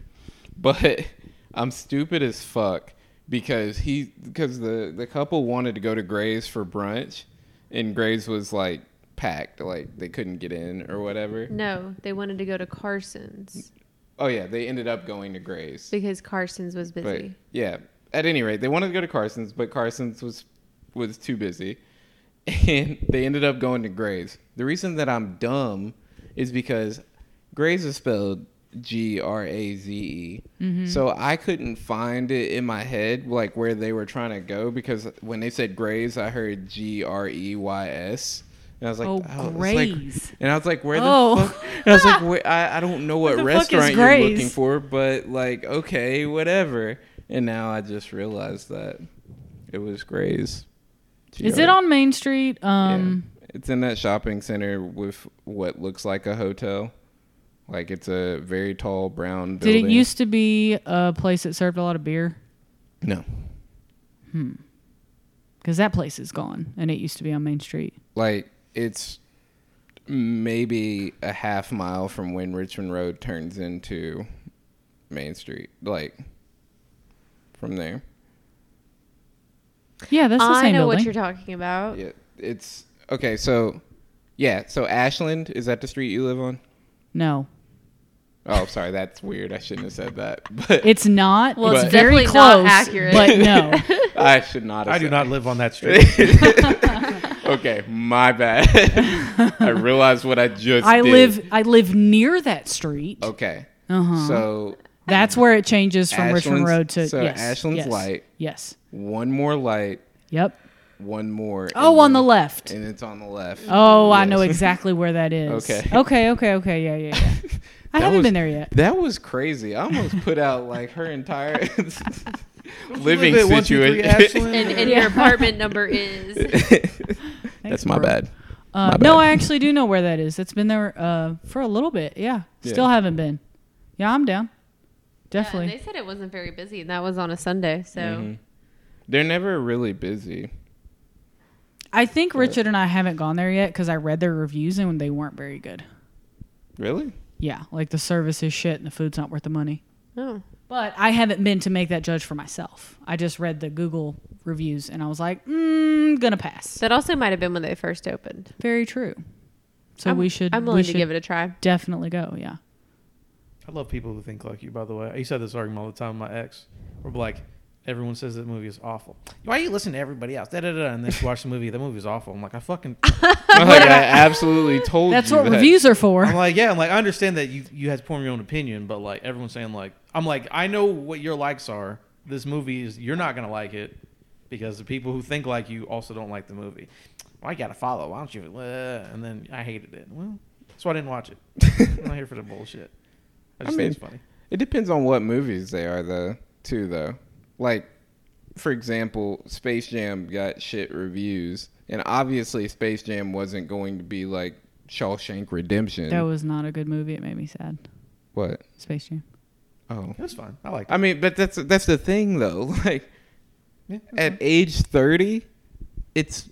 but I'm stupid as fuck because he because the the couple wanted to go to Grays for brunch, and Grays was like packed, like they couldn't get in or whatever. no, they wanted to go to Carson's Oh yeah, they ended up going to Grays. because Carson's was But busy. yeah, at any rate, they wanted to go to Carson's, but Carson's was was too busy, and they ended up going to Gray's. The reason that I'm dumb is because Gray's is spelled G R A Z E, mm-hmm. so I couldn't find it in my head like where they were trying to go because when they said Gray's, I heard G R E Y S. And I was like, Oh, oh it's like- and I was like, where the Oh. fuck? And I was like, wait, I, I don't know what Where the fuck is restaurant you're looking for, but like, okay, whatever. And now I just realized that it was Gray's. Is it on Main Street? Um, yeah. It's in that shopping center with what looks like a hotel. Like it's a very tall brown did it used to be a place that served a lot of beer? No. Hmm. Because that place is gone, and it used to be on Main Street. Like it's maybe a half mile from when Richmond Road turns into Main Street. Like from there. Yeah, that's the I same know building. what you're talking about. Yeah, it's okay. So, yeah, so Ashland is that the street you live on? no, Oh, sorry, that's weird. I shouldn't have said that. But it's not. Well, it's it's very definitely not close, accurate. but no. I should not. Have I do said- not live on that street. okay, my bad. I realized what I just. I did. live. I live near that street. Okay, Uh-huh. so That's where it changes from Richmond Road to so yes, Ashland's yes, light. Yes. One more light, Yep. one more. Oh, on the left. and it's on the left. Oh, I know exactly where that is. Okay. Okay. Okay. Okay. Yeah. Yeah. Yeah. I That haven't was- been there yet. That was crazy. I almost put out like her entire living Live at 123 situation. Ashland? And, and your apartment number is. That's my bro. bad. Uh, My no, bad. I actually do know where that is. It's been there uh, for a little bit. Yeah. Yeah. Still haven't been. Yeah, I'm down. Yeah, Definitely. and they said it wasn't very busy, and that was on a Sunday. So Mhm. They're never really busy. I think Richard and I haven't gone there yet because I read their reviews and they weren't very good. Really? Yeah, like the service is shit and the food's not worth the money. oh, But I haven't been to make that judge for myself. I just read the Google reviews and I was like, mm, gonna pass. that also might have been when they first opened. Very true. So I'm- we should. I'm we willing to give it a try. Definitely go. Yeah. I love people who think like you. By the way, I used to have this argument all the time with my ex. We're like, everyone says that movie is awful. Why you listen to everybody else? Da, da, da, and then you watch the movie. That movie is awful. I'm like, I fucking. I'm like I absolutely told That's you what that. reviews are for. I'm like, yeah. I'm like, I understand that you you had to form your own opinion, but like everyone's saying like, I'm like, I know what your likes are. This movie is you're not gonna like it because the people who think like you also don't like the movie. Well, I gotta follow. Why don't you? Uh, and then I hated it. Well, that's why I didn't watch it. I'm not here for the bullshit. I just I think it's funny. It depends on what movies they are, though. Too though, like for example, Space Jam got shit reviews, and obviously Space Jam wasn't going to be like Shawshank Redemption. That was not a good movie. It made me sad. what? Space Jam. Oh, It was fun. I like. it. I mean, but that's that's the thing though. Like Yeah, at age thirty, it's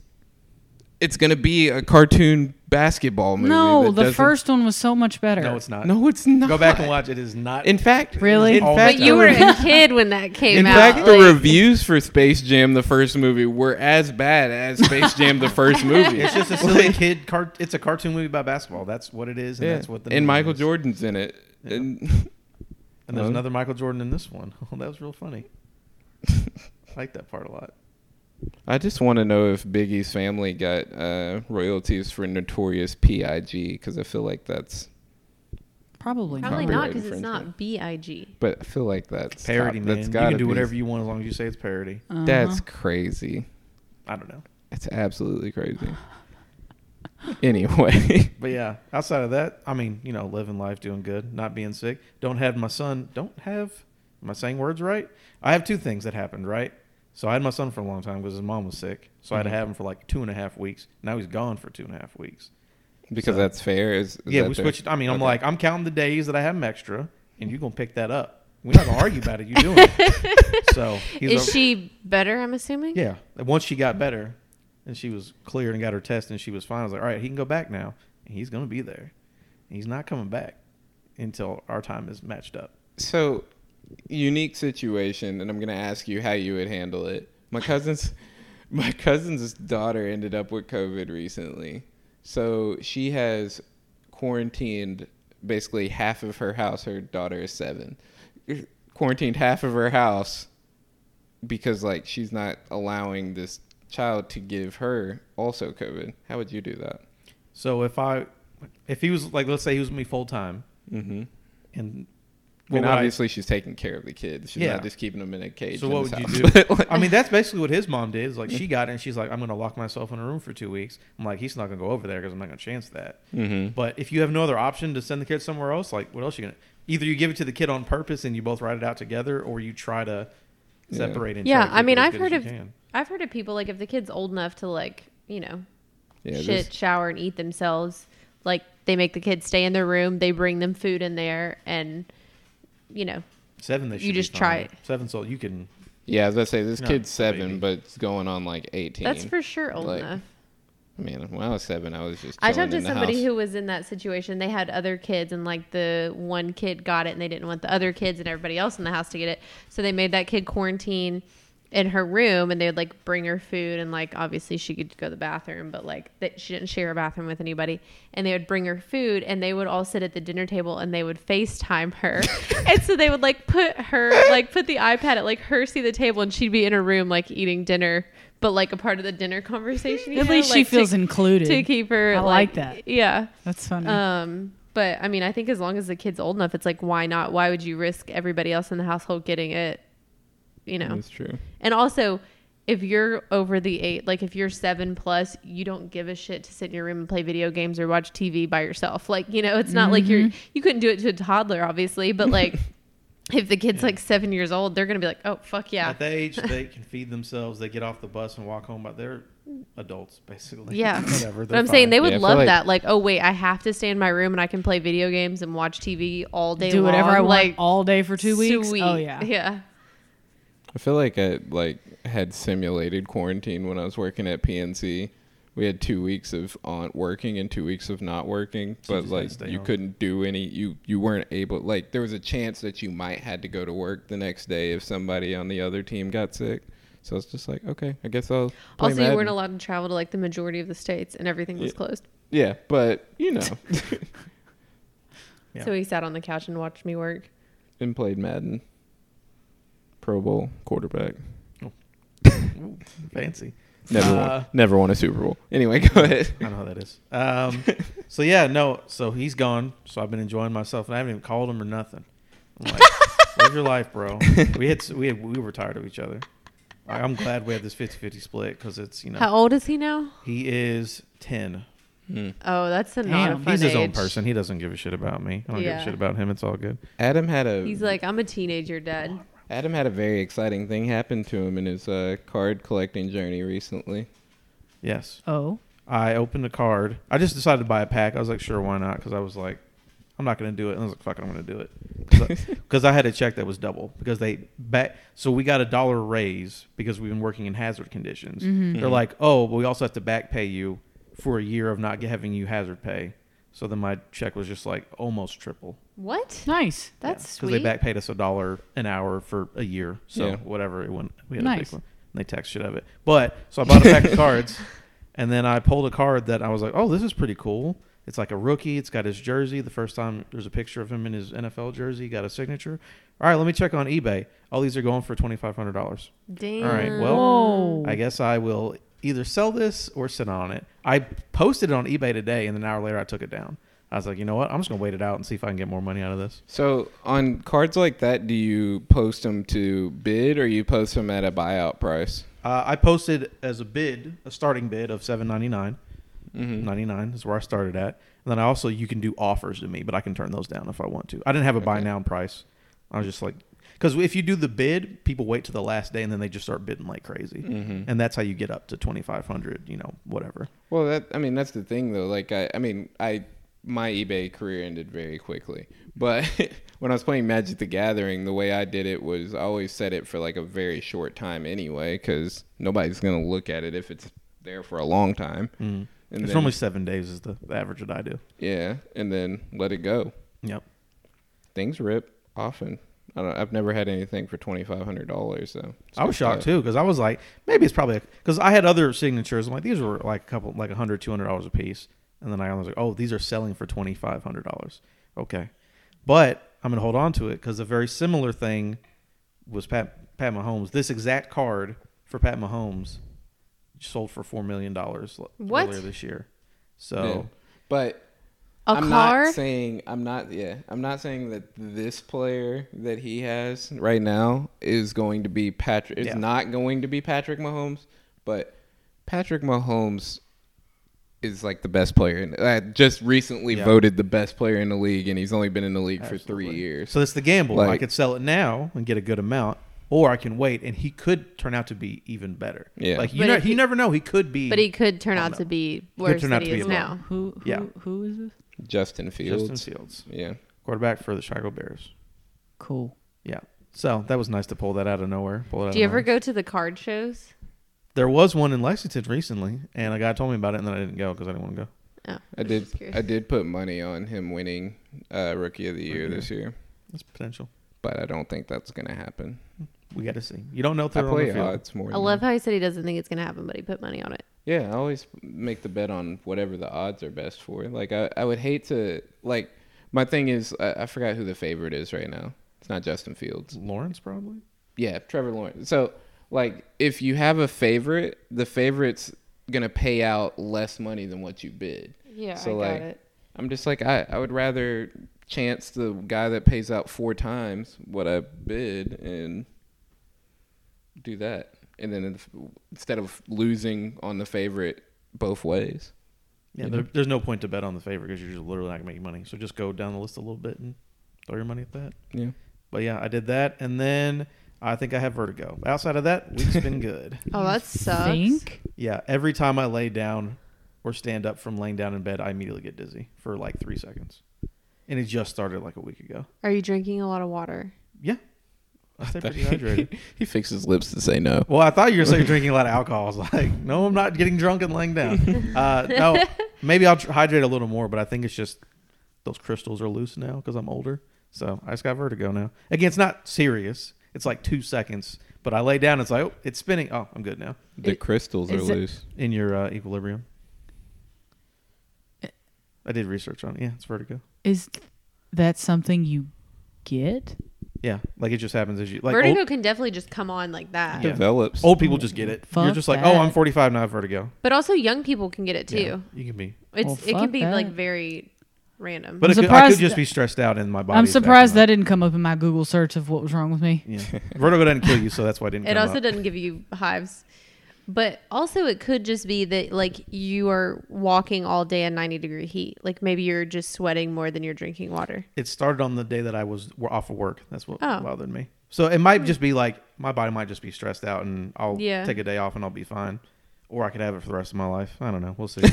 it's gonna be a cartoon basketball movie. No, that the doesn't- first one was so much better. No, it's not. No, it's not. Go back and watch it. Is not. In fact, Really? In But fact, But you were a kid when that came out. In out. fact, the like- reviews for Space Jam, the first movie, were as bad as Space Jam, the first movie. it's just a silly kid. Cart- it's a cartoon movie about basketball. That's what it is, and Yeah. that's what the. and movie Michael is. Jordan's in it. And And there's another Michael Jordan in this one. Oh, that was real funny. I like that part a lot. I just want to know if Biggie's family got uh, royalties for Notorious P.I.G. because I feel like that's, Probably, Probably not. not because it's not infringement. B I G. but I feel like that's Parody, got- man. That's You gotta can do be- whatever you want as long as you say it's parody. That's Uh-huh. crazy. I don't know. It's absolutely crazy. anyway, But yeah, outside of that, I mean, you know, living life, doing good, not being sick. Don't have my son. Don't have. Am I saying words right? I have two things that happened, right? So I had my son for a long time because his mom was sick. So I had to Mhm. have him for like two and a half weeks. Now he's gone for two and a half weeks. because So- that's fair. Is, is yeah, that we fair? switched. I mean, I'm Okay. like, I'm counting the days that I have him extra, and you're gonna pick that up. We're not gonna argue about it. You doing it. So he's Is a- she better? I'm assuming. Yeah. Once she got better, and she was cleared and got her test, and she was fine. I was like, all right, he can go back now. And he's gonna be there. And He's not coming back until our time is matched up. So, unique situation, and I'm gonna ask you how you would handle it. My cousin's, my cousin's daughter ended up with COVID recently, so she has quarantined basically half of her house. Her daughter is seven, quarantined half of her house because like she's not allowing this child to give her also COVID. How would you do that? So if I, if he was like, let's say he was with me full time, Mm-hmm. and I mean, what would I- obviously, she's taking care of the kids. She's Yeah. not just keeping them in a cage. So what his would you do? Like- I mean, that's basically what his mom did. Is like she got it, and she's like, I'm gonna lock myself in a room for two weeks. I'm like, he's not gonna go over there because I'm not gonna chance that. Mhm. But if you have no other option to send the kid somewhere else, like what else are you gonna? Either you give it to the kid on purpose and you both write it out together, or you try to Yeah. separate and Yeah, I mean, I've heard of can. I've heard of people like if the kid's old enough to like you know Yeah, shit, this- shower, and eat themselves, like they make the kids stay in their room, they bring them food in there, and you know seven. They you should be just fine. try it. Seven, so you can. yeah, as I was say this No, kid's seven, baby. but it's going on like eighteen. that's for sure old Like, enough. I mean, when I was seven, I was just. I chilling talked to the somebody house. who was in that situation. They had other kids, and like the one kid got it, and they didn't want the other kids and everybody else in the house to get it. So they made that kid quarantine in her room, and they would like bring her food, and like obviously she could go to the bathroom, but like that she didn't share a bathroom with anybody. And they would bring her food, and they would all sit at the dinner table, and they would FaceTime her, and so they would like put her like put the iPad at like her see the table, and she'd be in her room like eating dinner. But like a part of the dinner conversation, At know, least she like, to- feels included. to keep her I like that. Yeah. That's funny. Um, but I mean, I think as long as the kid's old enough, it's like, why not? Why would you risk everybody else in the household getting it? You know, That's true. and also if you're over the eight, like if you're seven plus, you don't give a shit to sit in your room and play video games or watch TV by yourself. Like, you know, it's not like you're, mm-hmm. you couldn't do it to a toddler, obviously, but like if the kid's like seven years old, they're going to be like, oh, fuck yeah. At that age, they can feed themselves. They get off the bus and walk home, but they're adults basically. Yeah. whatever. But I'm saying they would Yeah, love like- that. Like, oh wait, I have to stay in my room and I can play video games and watch TV all day. Do whatever long. I want like all day for two weeks. Oh, sweet. Oh yeah. yeah. I feel like I like had simulated quarantine when I was working at PNC. We had two weeks of on working and two weeks of not working, So you but just had to like stay you home. couldn't do any. You you weren't able. Like there was a chance that you might had to go to work the next day if somebody on the other team got sick. So it's just like okay, I guess I'll. Play Also, you weren't allowed to travel to like the majority of the states, and everything was Yeah. closed. Yeah, but you know, Yeah. So he sat on the couch and watched me work. and played Madden. Pro Bowl quarterback. Ooh, fancy. Never Uh, won. Never won a Super Bowl. Anyway, go ahead. I know how that is. Um, so yeah, no. So he's gone. So I've been enjoying myself, and I haven't even called him or nothing. I'm like, live your life, bro. We had we had, we were tired of each other. I- I'm glad we have this 50-50 split because it's you know How old is he now? he is ten. Hmm. Oh, that's a not a fun He's his own person. He doesn't give a shit about me. I don't give a shit about him. It's all good. Adam had a He's like, I'm a teenager, dad. Adam had a very exciting thing happen to him in his uh, card collecting journey recently. Yes. Oh. I opened a card. I just decided to buy a pack. I was like, sure, why not? Because I was like, I'm not going to do it. And I was like, fuck it, I'm going to do it. Because I, had a check that was double. Because they back. So we got a dollar raise because we've been working in hazard conditions. Mm-hmm. They're like, oh, but we also have to back pay you for a year of not having you hazard pay. So then my check was just like almost triple. What? Nice. That's because sweet. they back paid us a dollar an hour for a year. So Yeah. whatever it went, we had Nice. a big one. And they tax shit of it. But so I bought a pack of cards, and then I pulled a card that I was like, oh, this is pretty cool. It's like a rookie. It's got his jersey. The first time there's a picture of him in his NFL jersey. He got a signature. All right, let me check on eBay. All these are going for twenty five hundred dollars. Damn. All right, well, Whoa. I guess I will either sell this or sit on it. I posted it on eBay today, and then an hour later I took it down. I was like, you know what? I'm just gonna wait it out and see if I can get more money out of this. So on cards like that, do you post them to bid or you post them at a buyout price? Uh, I posted as a bid, a starting bid of seven ninety nine. Mm-hmm. Ninety nine is where I started at, and then I also you can do offers to me, but I can turn those down if I want to. I didn't have a buy now price. I was just like, because if you do the bid, people wait to the last day and then they just start bidding like crazy, Mm-hmm. and that's how you get up to twenty five hundred. You know, whatever. Well, that I mean that's the thing though. Like I, I mean I my eBay career ended very quickly, but when I was playing Magic the Gathering, the way I did it was I always set it for like a very short time anyway, because nobody's gonna look at it if it's there for a long time. Mm. And it's then, normally seven days is the, the average that I do. yeah, and then let it go. Yep. Things rip often. I don't. I've never had anything for twenty five hundred dollars. So I was shocked too because I was like, maybe it's probably because I had other signatures. I'm like, these were like a couple, like a hundred, two hundred dollars a piece, and then I was like, oh, these are selling for twenty five hundred dollars. Okay, but I'm gonna hold on to it because a very similar thing was Pat Pat Mahomes. This exact card for Pat Mahomes sold for four million dollars earlier this year. So Yeah. But A I'm car? not saying I'm not yeah I'm not saying that this player that he has right now is going to be Patrick. It's Yeah. not going to be Patrick Mahomes, but Patrick Mahomes is like the best player. In, I just recently Yeah. voted the best player in the league, and he's only been in the league for three years. So it's the gamble. I Like- could sell it now and get a good amount, or I can wait, and he could turn out to be even better. Yeah. like you know, if he he- never know. He could be. but he could turn out no. to be worse than he is now. Who? Who? Yeah. Who is this? Justin Fields. Justin Fields, Yeah. quarterback for the Chicago Bears. Cool. Yeah. So that was nice to pull that out of nowhere. Pull it out Do you ever nowhere. go to the card shows? There was one in Lexington recently, and a guy told me about it, and then I didn't go because I didn't want to go. Oh, I did. I did put money on him winning uh, Rookie of the Year Rookie. this year, That's potential. but I don't think that's gonna happen. We got to see. You don't know if I they're on the play field. odds more. I than- love how he said he doesn't think it's gonna happen, but he put money on it. Yeah, I always make the bet on whatever the odds are best for. Like I, I would hate to like. My thing is, I, I forgot who the favorite is right now. It's not Justin Fields. Lawrence probably. Yeah, Trevor Lawrence. So like, if you have a favorite, the favorite's gonna pay out less money than what you bid. Yeah, So, I got like, it. I'm just like I, I would rather chance the guy that pays out four times what I bid and do that, and then instead of losing on the favorite both ways. Yeah, there, there's no point to bet on the favorite because you're just literally not gonna make money. So just go down the list a little bit and throw your money at that. Yeah. But yeah, I did that, and then I think I have vertigo. Outside of that, week's been good. Oh, that sucks. Think? Yeah, every time I lay down or stand up from laying down in bed, I immediately get dizzy for like three seconds, and it just started like a week ago. Are you drinking a lot of water? Yeah, I stay pretty hydrated. he fixed his lips to say no. Well, I thought you were saying drinking a lot of alcohol. I was like, no, I'm not getting drunk and laying down. Uh, no, maybe I'll tr- hydrate a little more, but I think it's just those crystals are loose now because I'm older. So I just got vertigo now. Again, it's not serious. It's like two seconds, but I lay down. It's like, oh, it's spinning. Oh, I'm good now. The It- crystals are is it- loose. In your uh, equilibrium. I did research on it. Yeah, it's vertigo. Is that something you get? Yeah, like it just happens as you like. Vertigo Old, can definitely just come on like that. Yeah. Develops. old people just get it. You're just like, that. oh, I'm 45 now. I have vertigo. But also young people can get it too. Yeah, you can be. It's Well, it can fuck be like very random. But I'm it could, I could just be stressed out in my body. I'm surprised that didn't come up in my Google search of what was wrong with me. Yeah, vertigo doesn't kill you, so that's why it didn't. it come also up. doesn't give you hives. But also it could just be that like you are walking all day in 90 degree heat. Like maybe you're just sweating more than you're drinking water. It started on the day that I was off of work. That's what Oh. bothered me. So it might hmm. just be like my body might just be stressed out, and I'll Yeah. take a day off and I'll be fine, or I could have it for the rest of my life. I don't know. We'll see.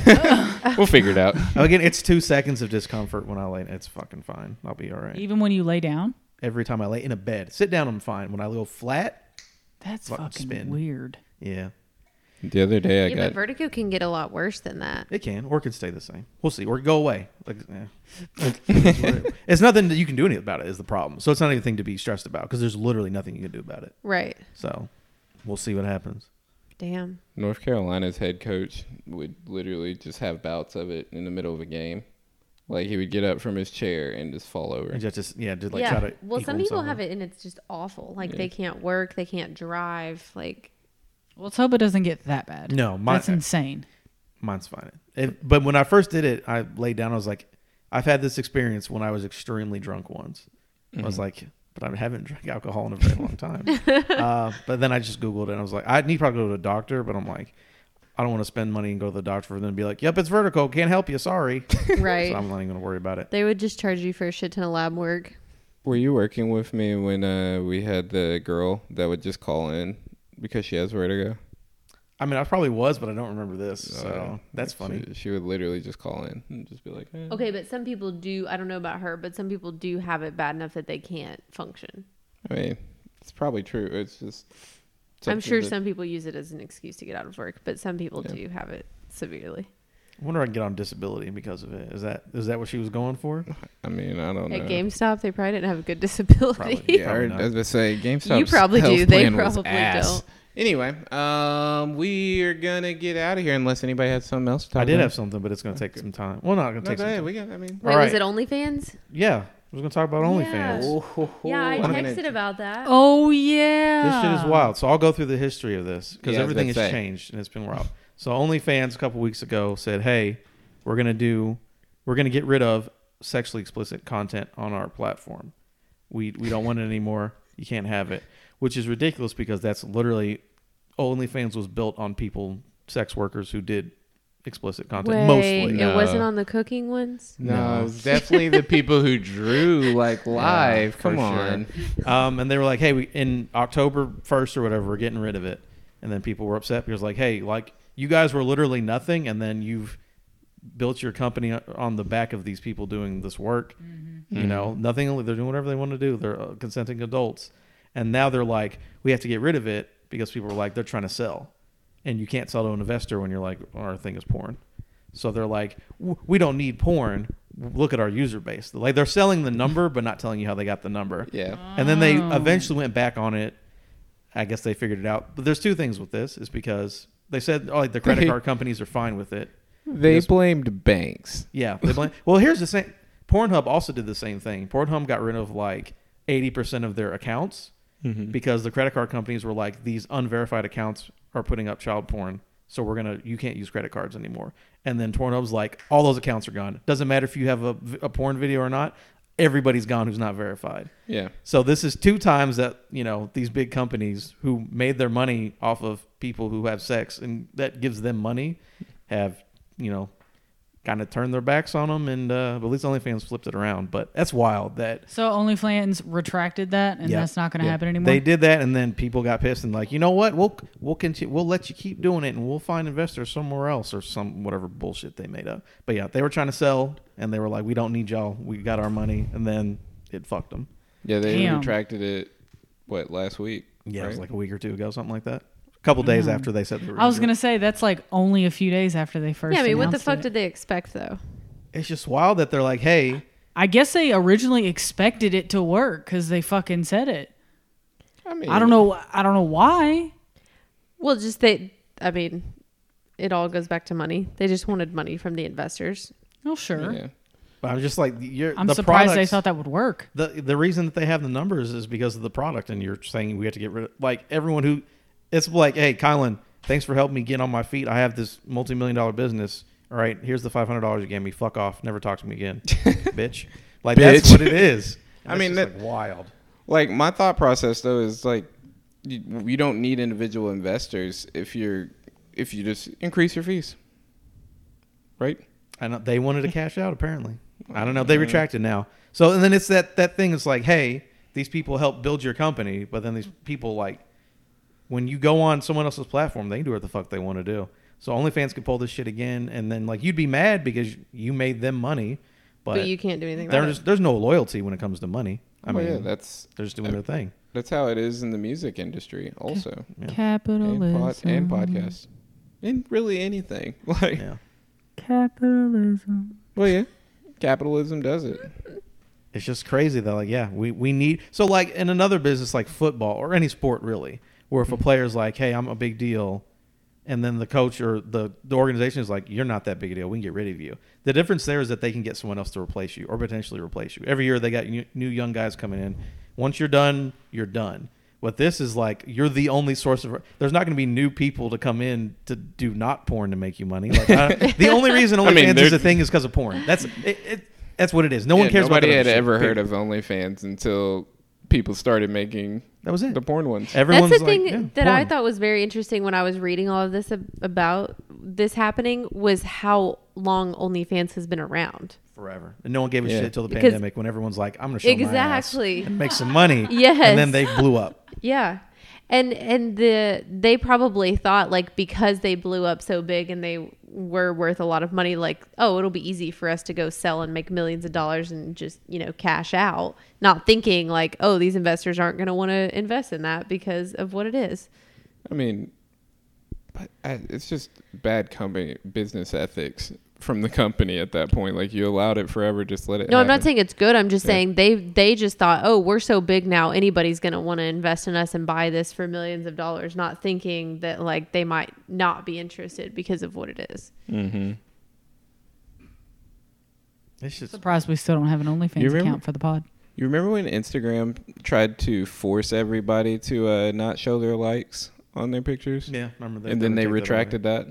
we'll figure it out. Again, it's two seconds of discomfort when I lay. It's fucking fine. I'll be all right. Even when you lay down? Every time I lay in a bed, sit down, I'm fine. When I go flat, That's Fucking fucking spin. weird. yeah. The other day I yeah, got but Vertigo can get a lot worse than that. It can, or it could stay the same. We'll see, or go away. Like, eh. it's, it- it's nothing that you can do anything about it. Is the problem? So it's not anything to be stressed about because there's literally nothing you can do about it. Right. So we'll see what happens. Damn. North Carolina's head coach would literally just have bouts of it in the middle of a game. Like he would get up from his chair and just fall over. And just, just yeah, just like yeah. try to. well, some people himself have it and it's just awful. Like Yeah. they can't work, they can't drive. Like Well, let's hope it doesn't get that bad. No, my, That's insane. mine's fine. It, but when I first did it, I laid down. I was like, I've had this experience when I was extremely drunk once. I was Mhm. like, but I haven't drank alcohol in a very long time. uh, but then I just Googled it and I was like, I need to probably to go to a doctor, but I'm like, I don't want to spend money and go to the doctor and then be like, yep, it's vertical. Can't help you. Sorry. right. So I'm not even going to worry about it. they would just charge you for a shit ton of lab work. Were you working with me when uh, we had the girl that would just call in because she has vertigo? I mean, I probably was, but I don't remember this. So Uh, that's funny. She, she would literally just call in and just be like, eh. Okay, but some people do. I don't know about her, but some people do have it bad enough that they can't function. I mean, it's probably true. It's just. I'm sure that- some people use it as an excuse to get out of work, but some people Yeah. do have it severely. I wonder if I can get on disability because of it. Is that is that what she was going for? I mean, I don't know. At GameStop, they probably didn't have a good disability. Probably. Yeah, I heard- not. I was gonna say GameStop. You probably do. They probably don't. Anyway, um, we are gonna get out of here unless anybody has something else to talk I did about. have something, but it's going to take some time. Well, not going to No, take go some ahead. time. We got. I mean, Wait, All was right. it OnlyFans? Yeah, I was going to talk about Yeah. OnlyFans. Yeah, I I'm gonna- texted about that. Oh yeah. This shit is wild. So I'll go through the history of this because Yeah, everything has say. changed and it's been wild. So OnlyFans a couple weeks ago said, "Hey, we're gonna do, we're gonna get rid of sexually explicit content on our platform. We we don't want it anymore. You can't have it." Which is ridiculous because that's literally OnlyFans was built on people, sex workers who did explicit content Wait, mostly. No. it wasn't on the cooking ones. No, No. it's definitely the people who drew like live. for Come sure. on. Um, and they were like, "Hey, we in October first or whatever, we're getting rid of it." And then people were upset because, like, "Hey, like you guys were literally nothing, and then you've built your company on the back of these people doing this work. You know, nothing. They're doing whatever they want to do. They're uh, consenting adults, and now they're like, we have to get rid of it because people are like, they're trying to sell, and you can't sell to an investor when you're like, our thing is porn. So they're like, we don't need porn. Look at our user base. Like they're selling the number, but not telling you how they got the number. Yeah. And then they Oh. eventually went back on it. I guess they figured it out. But there's two things with this: is because they said, oh, like the credit They- card companies are fine with it. They Yes. blamed banks. Yeah, they blame. well, here's the same. Pornhub also did the same thing. Pornhub got rid of like 80% of their accounts Mm-hmm. because the credit card companies were like, these unverified accounts are putting up child porn, so we're gonna, you can't use credit cards anymore. And then Pornhub's like, all those accounts are gone. Doesn't matter if you have a, a porn video or not. Everybody's gone who's not verified. Yeah. So this is two times that you know these big companies who made their money off of people who have sex and that gives them money have you know kind of turned their backs on them and uh, but at least OnlyFans flipped it around. But that's wild that So OnlyFans retracted that, and Yeah. that's not going to Yeah. happen anymore. they did that and then people got pissed and like you know what we'll we'll continue we'll let you keep doing it and we'll find investors somewhere else or some whatever bullshit they made up. But yeah, they were trying to sell and they were like we don't need y'all we got our money and then it fucked them. Yeah. They Damn. retracted it. What last week? Yeah, it was like a week or two ago something like that. A couple days after they said they were I was gonna do it. gonna say that's like only a few days after they first. yeah, I mean, what the fuck it. did they expect though? It's just wild that they're like, hey, I guess they originally expected it to work because they fucking said it. I mean, I don't know. I don't know why. Well, just they. I mean, it all goes back to money. They just wanted money from the investors. Oh sure. Yeah. but I'm just like, you're. I'm the surprised they thought that would work. The the reason that they have the numbers is because of the product, and you're saying we have to get rid of like everyone who, it's like, hey, Kylan, thanks for helping me get on my feet. I have this multi million dollar business. All right, here's the five hundred dollars you gave me. Fuck off. Never talk to me again, bitch. Like that's Bitch. what it is. I That's mean, just, that- like, wild. Like my thought process though is like, you, you don't need individual investors if you're if you just increase your fees. Right. I know they wanted to cash out. Apparently, I don't know. They mm-hmm. retracted now. So and then it's that that thing. It's like, hey, these people help build your company, but then these people like, when you go on someone else's platform, they can do what the fuck they want to do. So OnlyFans could pull this shit again, and then like you'd be mad because you made them money, But, but, you can't do anything about there's it. there's no loyalty when it comes to money. I Well, mean, yeah, that's they're just doing their thing. that's how it is in the music industry also, Yeah. and, Capitalism. pod, and podcasts. in really anything. Like, Yeah. Capitalism. well, yeah, capitalism does it. It's just crazy though. Like, yeah, we, we need so like in another business like football or any sport really, where if a mm-hmm. player's like, "Hey, I'm a big deal," and then the coach or the the organization is like, "You're not that big a deal. We can get rid of you." The difference there is that they can get someone else to replace you or potentially replace you. Every year they got new, new young guys coming in. Once you're done, you're done. What this is like, you're the only source of. There's not going to be new people to come in to do not porn to make you money. Like I, the only reason I OnlyFans mean, is a thing is because of porn. That's it, it. That's what it is. No one cares about Nobody that had other shit, ever heard period. of OnlyFans until people started making That was it. the porn ones. Everyone's like. That's the like, thing yeah, that I thought was very interesting when I was reading all of this ab- about this happening was how long OnlyFans has been around. forever, and no one gave a Yeah. shit till the Because- pandemic when everyone's like, "I'm gonna show my ass and make some money." Yes. and then they blew up. Yeah. And and the they probably thought like because they blew up so big and they were worth a lot of money like oh it'll be easy for us to go sell and make millions of dollars and just you know cash out not thinking like oh these investors aren't going to want to invest in that because of what it is. I mean, but it's just bad company business ethics from the company at that point. Like you allowed it forever, just let it. No, I'm not saying it's good. I'm just Yeah. saying they they just thought, "Oh, we're so big now, anybody's going to want to invest in us and buy this for millions of dollars," not thinking that like they might not be interested because of what it is. Mm-hmm. It's just Surprised we still don't have an OnlyFans You remember- account for the pod. You remember when Instagram tried to force everybody to uh, not show their likes on their pictures, yeah. Remember that? and then they take that away. retracted that?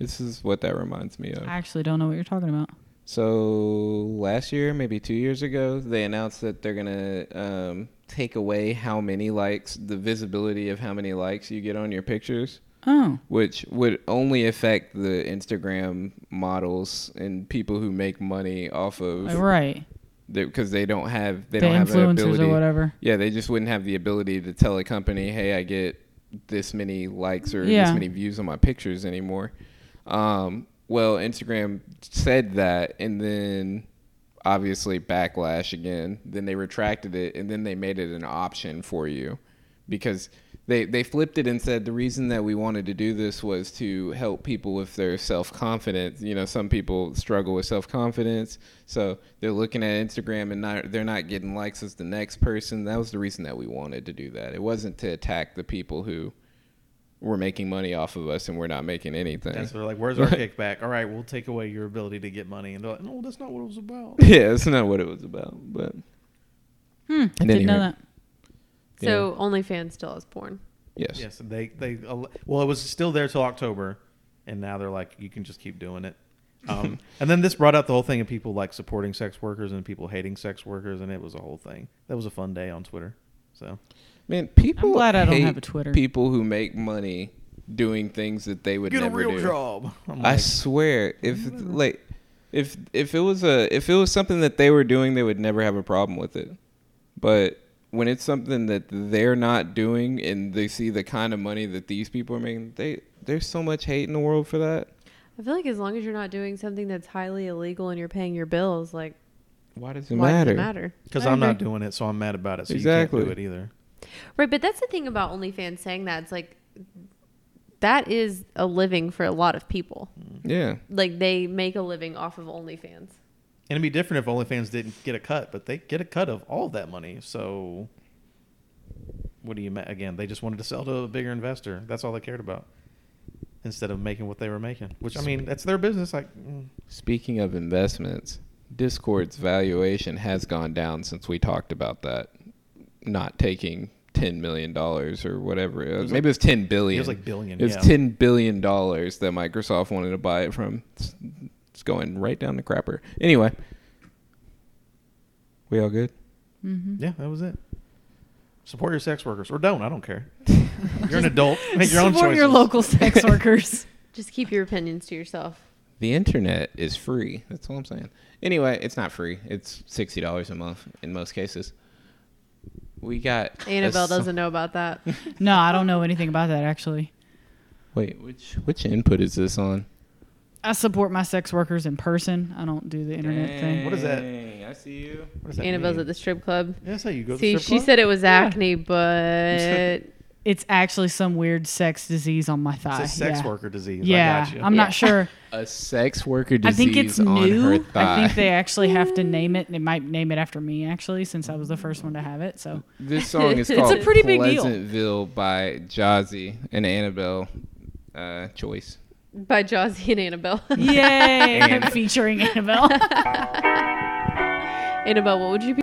This is what that reminds me of. I actually don't know what you're talking about. So last year, maybe two years ago, they announced that they're gonna um, take away how many likes, the visibility of how many likes you get on your pictures, Oh, which would only affect the Instagram models and people who make money off of right. because they don't have they the don't have the ability. or whatever. Yeah, they just wouldn't have the ability to tell a company, "Hey, I get this many likes or Yeah. this many views on my pictures anymore." Um, well, Instagram said that, and then obviously backlash again. Then they retracted it, and then they made it an option for you because they they flipped it and said the reason that we wanted to do this was to help people with their self confidence. You know, some people struggle with self confidence, so they're looking at Instagram and not they're not getting likes as the next person. That was the reason that we wanted to do that. It wasn't to attack the people who were making money off of us and we're not making anything. That's they're like, "Where's our kickback?" All right, we'll take away your ability to get money, and they're like, "No, that's not what it was about." yeah, that's not what it was about. But Hmm. At Didn't know rate. that. So OnlyFans still has porn. yes, yes, they they well, it was still there till October, and now they're like, "You can just keep doing it." Um, and then this brought out the whole thing of people like supporting sex workers and people hating sex workers, and it was a whole thing. That was a fun day on Twitter. So man, people. I'm glad I don't have a Twitter. People who make money doing things that they would get a never real do. job. I'm I swear, if like, if if it was a if it was something that they were doing, they would never have a problem with it. But when it's something that they're not doing, and they see the kind of money that these people are making, they there's so much hate in the world for that. I feel like as long as you're not doing something that's highly illegal and you're paying your bills, like Why does it why matter? does matter? because I I'm not doing it, so I'm mad about it. So Exactly. you can't do it either. Right, but that's the thing about OnlyFans saying that it's like that is a living for a lot of people. Yeah, Like they make a living off of OnlyFans. And it'd be different if OnlyFans didn't get a cut, but they get a cut of all of that money. So, what do you ma- again? They just wanted to sell to a bigger investor. That's all they cared about, instead of making what they were making. Which I mean, that's their business. Like, mm, Speaking of investments, Discord's valuation has gone down since we talked about that, not taking ten million dollars or whatever. It was. was Maybe it was ten billion. it was like billion. It was yeah. ten billion dollars that Microsoft wanted to buy it from. It's, it's going right down the crapper. Anyway, we all good? Mm-hmm. Yeah, that was it. Support your sex workers, or don't. I don't care. You're an adult. Make your own Support your local sex workers. Just keep your opinions to yourself. The internet is free. That's all I'm saying. Anyway, it's not free. It's sixty dollars a month in most cases. We got Annabelle so- doesn't know about that. No, I don't know anything about that actually. Wait, which which input is this on? I support my sex workers in person. I don't do the internet thing. What is that? Dang, I see you. What does that Annabelle's mean? at the strip club. Yeah, that's how you go. To See, the she club? said it was Yeah. acne, but it's actually some weird sex disease on my thigh. It's a sex yeah. worker disease. Yeah, I got you. I'm Yeah. not sure. A sex worker disease. I think it's on her new. I think they actually have to name it, and it might name it after me actually, since I was the first one to have it. So This song is called It's called a pretty big deal. Pleasantville by Jazzy and Annabelle uh, Choice. By Jazzy and Annabelle. yay, And- featuring Annabelle. Annabelle, what would you be?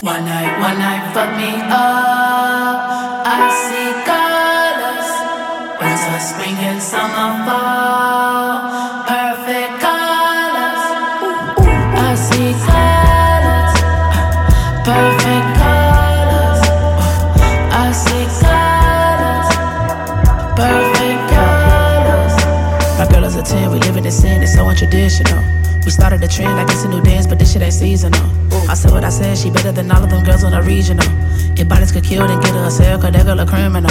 One night, one night, fuck me up. I see colors. Winter, spring, and summer, fall. Perfect colors. I see colors. Perfect colors. I see colors. Perfect colors. My girl is a 10, we live in the sin, it's so untraditional. We started the trend like it's a new dance, but this shit ain't seasonal. I said what I said, she better than all of them girls on the regional. If bodies could kill, then get her a cell, cause that girl a criminal.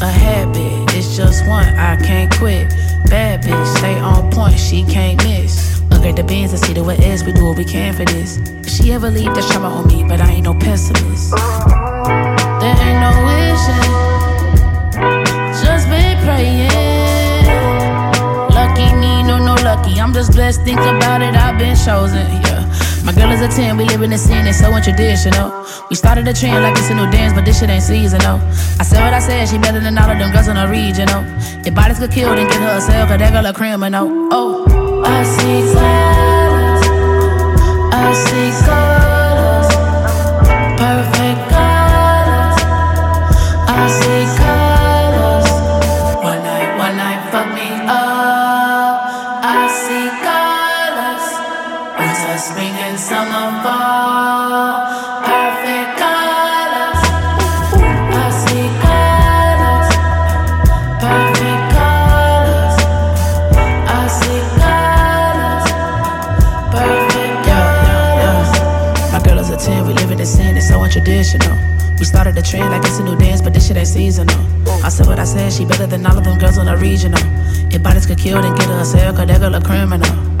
A habit, it's just one, I can't quit. Bad bitch, stay on point, she can't miss. Upgrade the beans and see the what is, we do what we can for this. If she ever leave, that's trauma on me, but I ain't no pessimist. There ain't no lucky. I'm just blessed. Think about it, I've been chosen. Yeah. My girl is a 10, we live in the scene, it's so untraditional. We started a trend like it's a new dance, but this shit ain't seasonal. I said what I said, she better than all of them girls in the regional. If bodies could kill, then get her a cell, cause that girl a criminal. Oh, I see colors. I see colors. We started the trend like it's a new dance, but this shit ain't seasonal. I said what I said, she better than all of them girls on the regional. If bodies could kill, then get her a cell, cause that girl a criminal.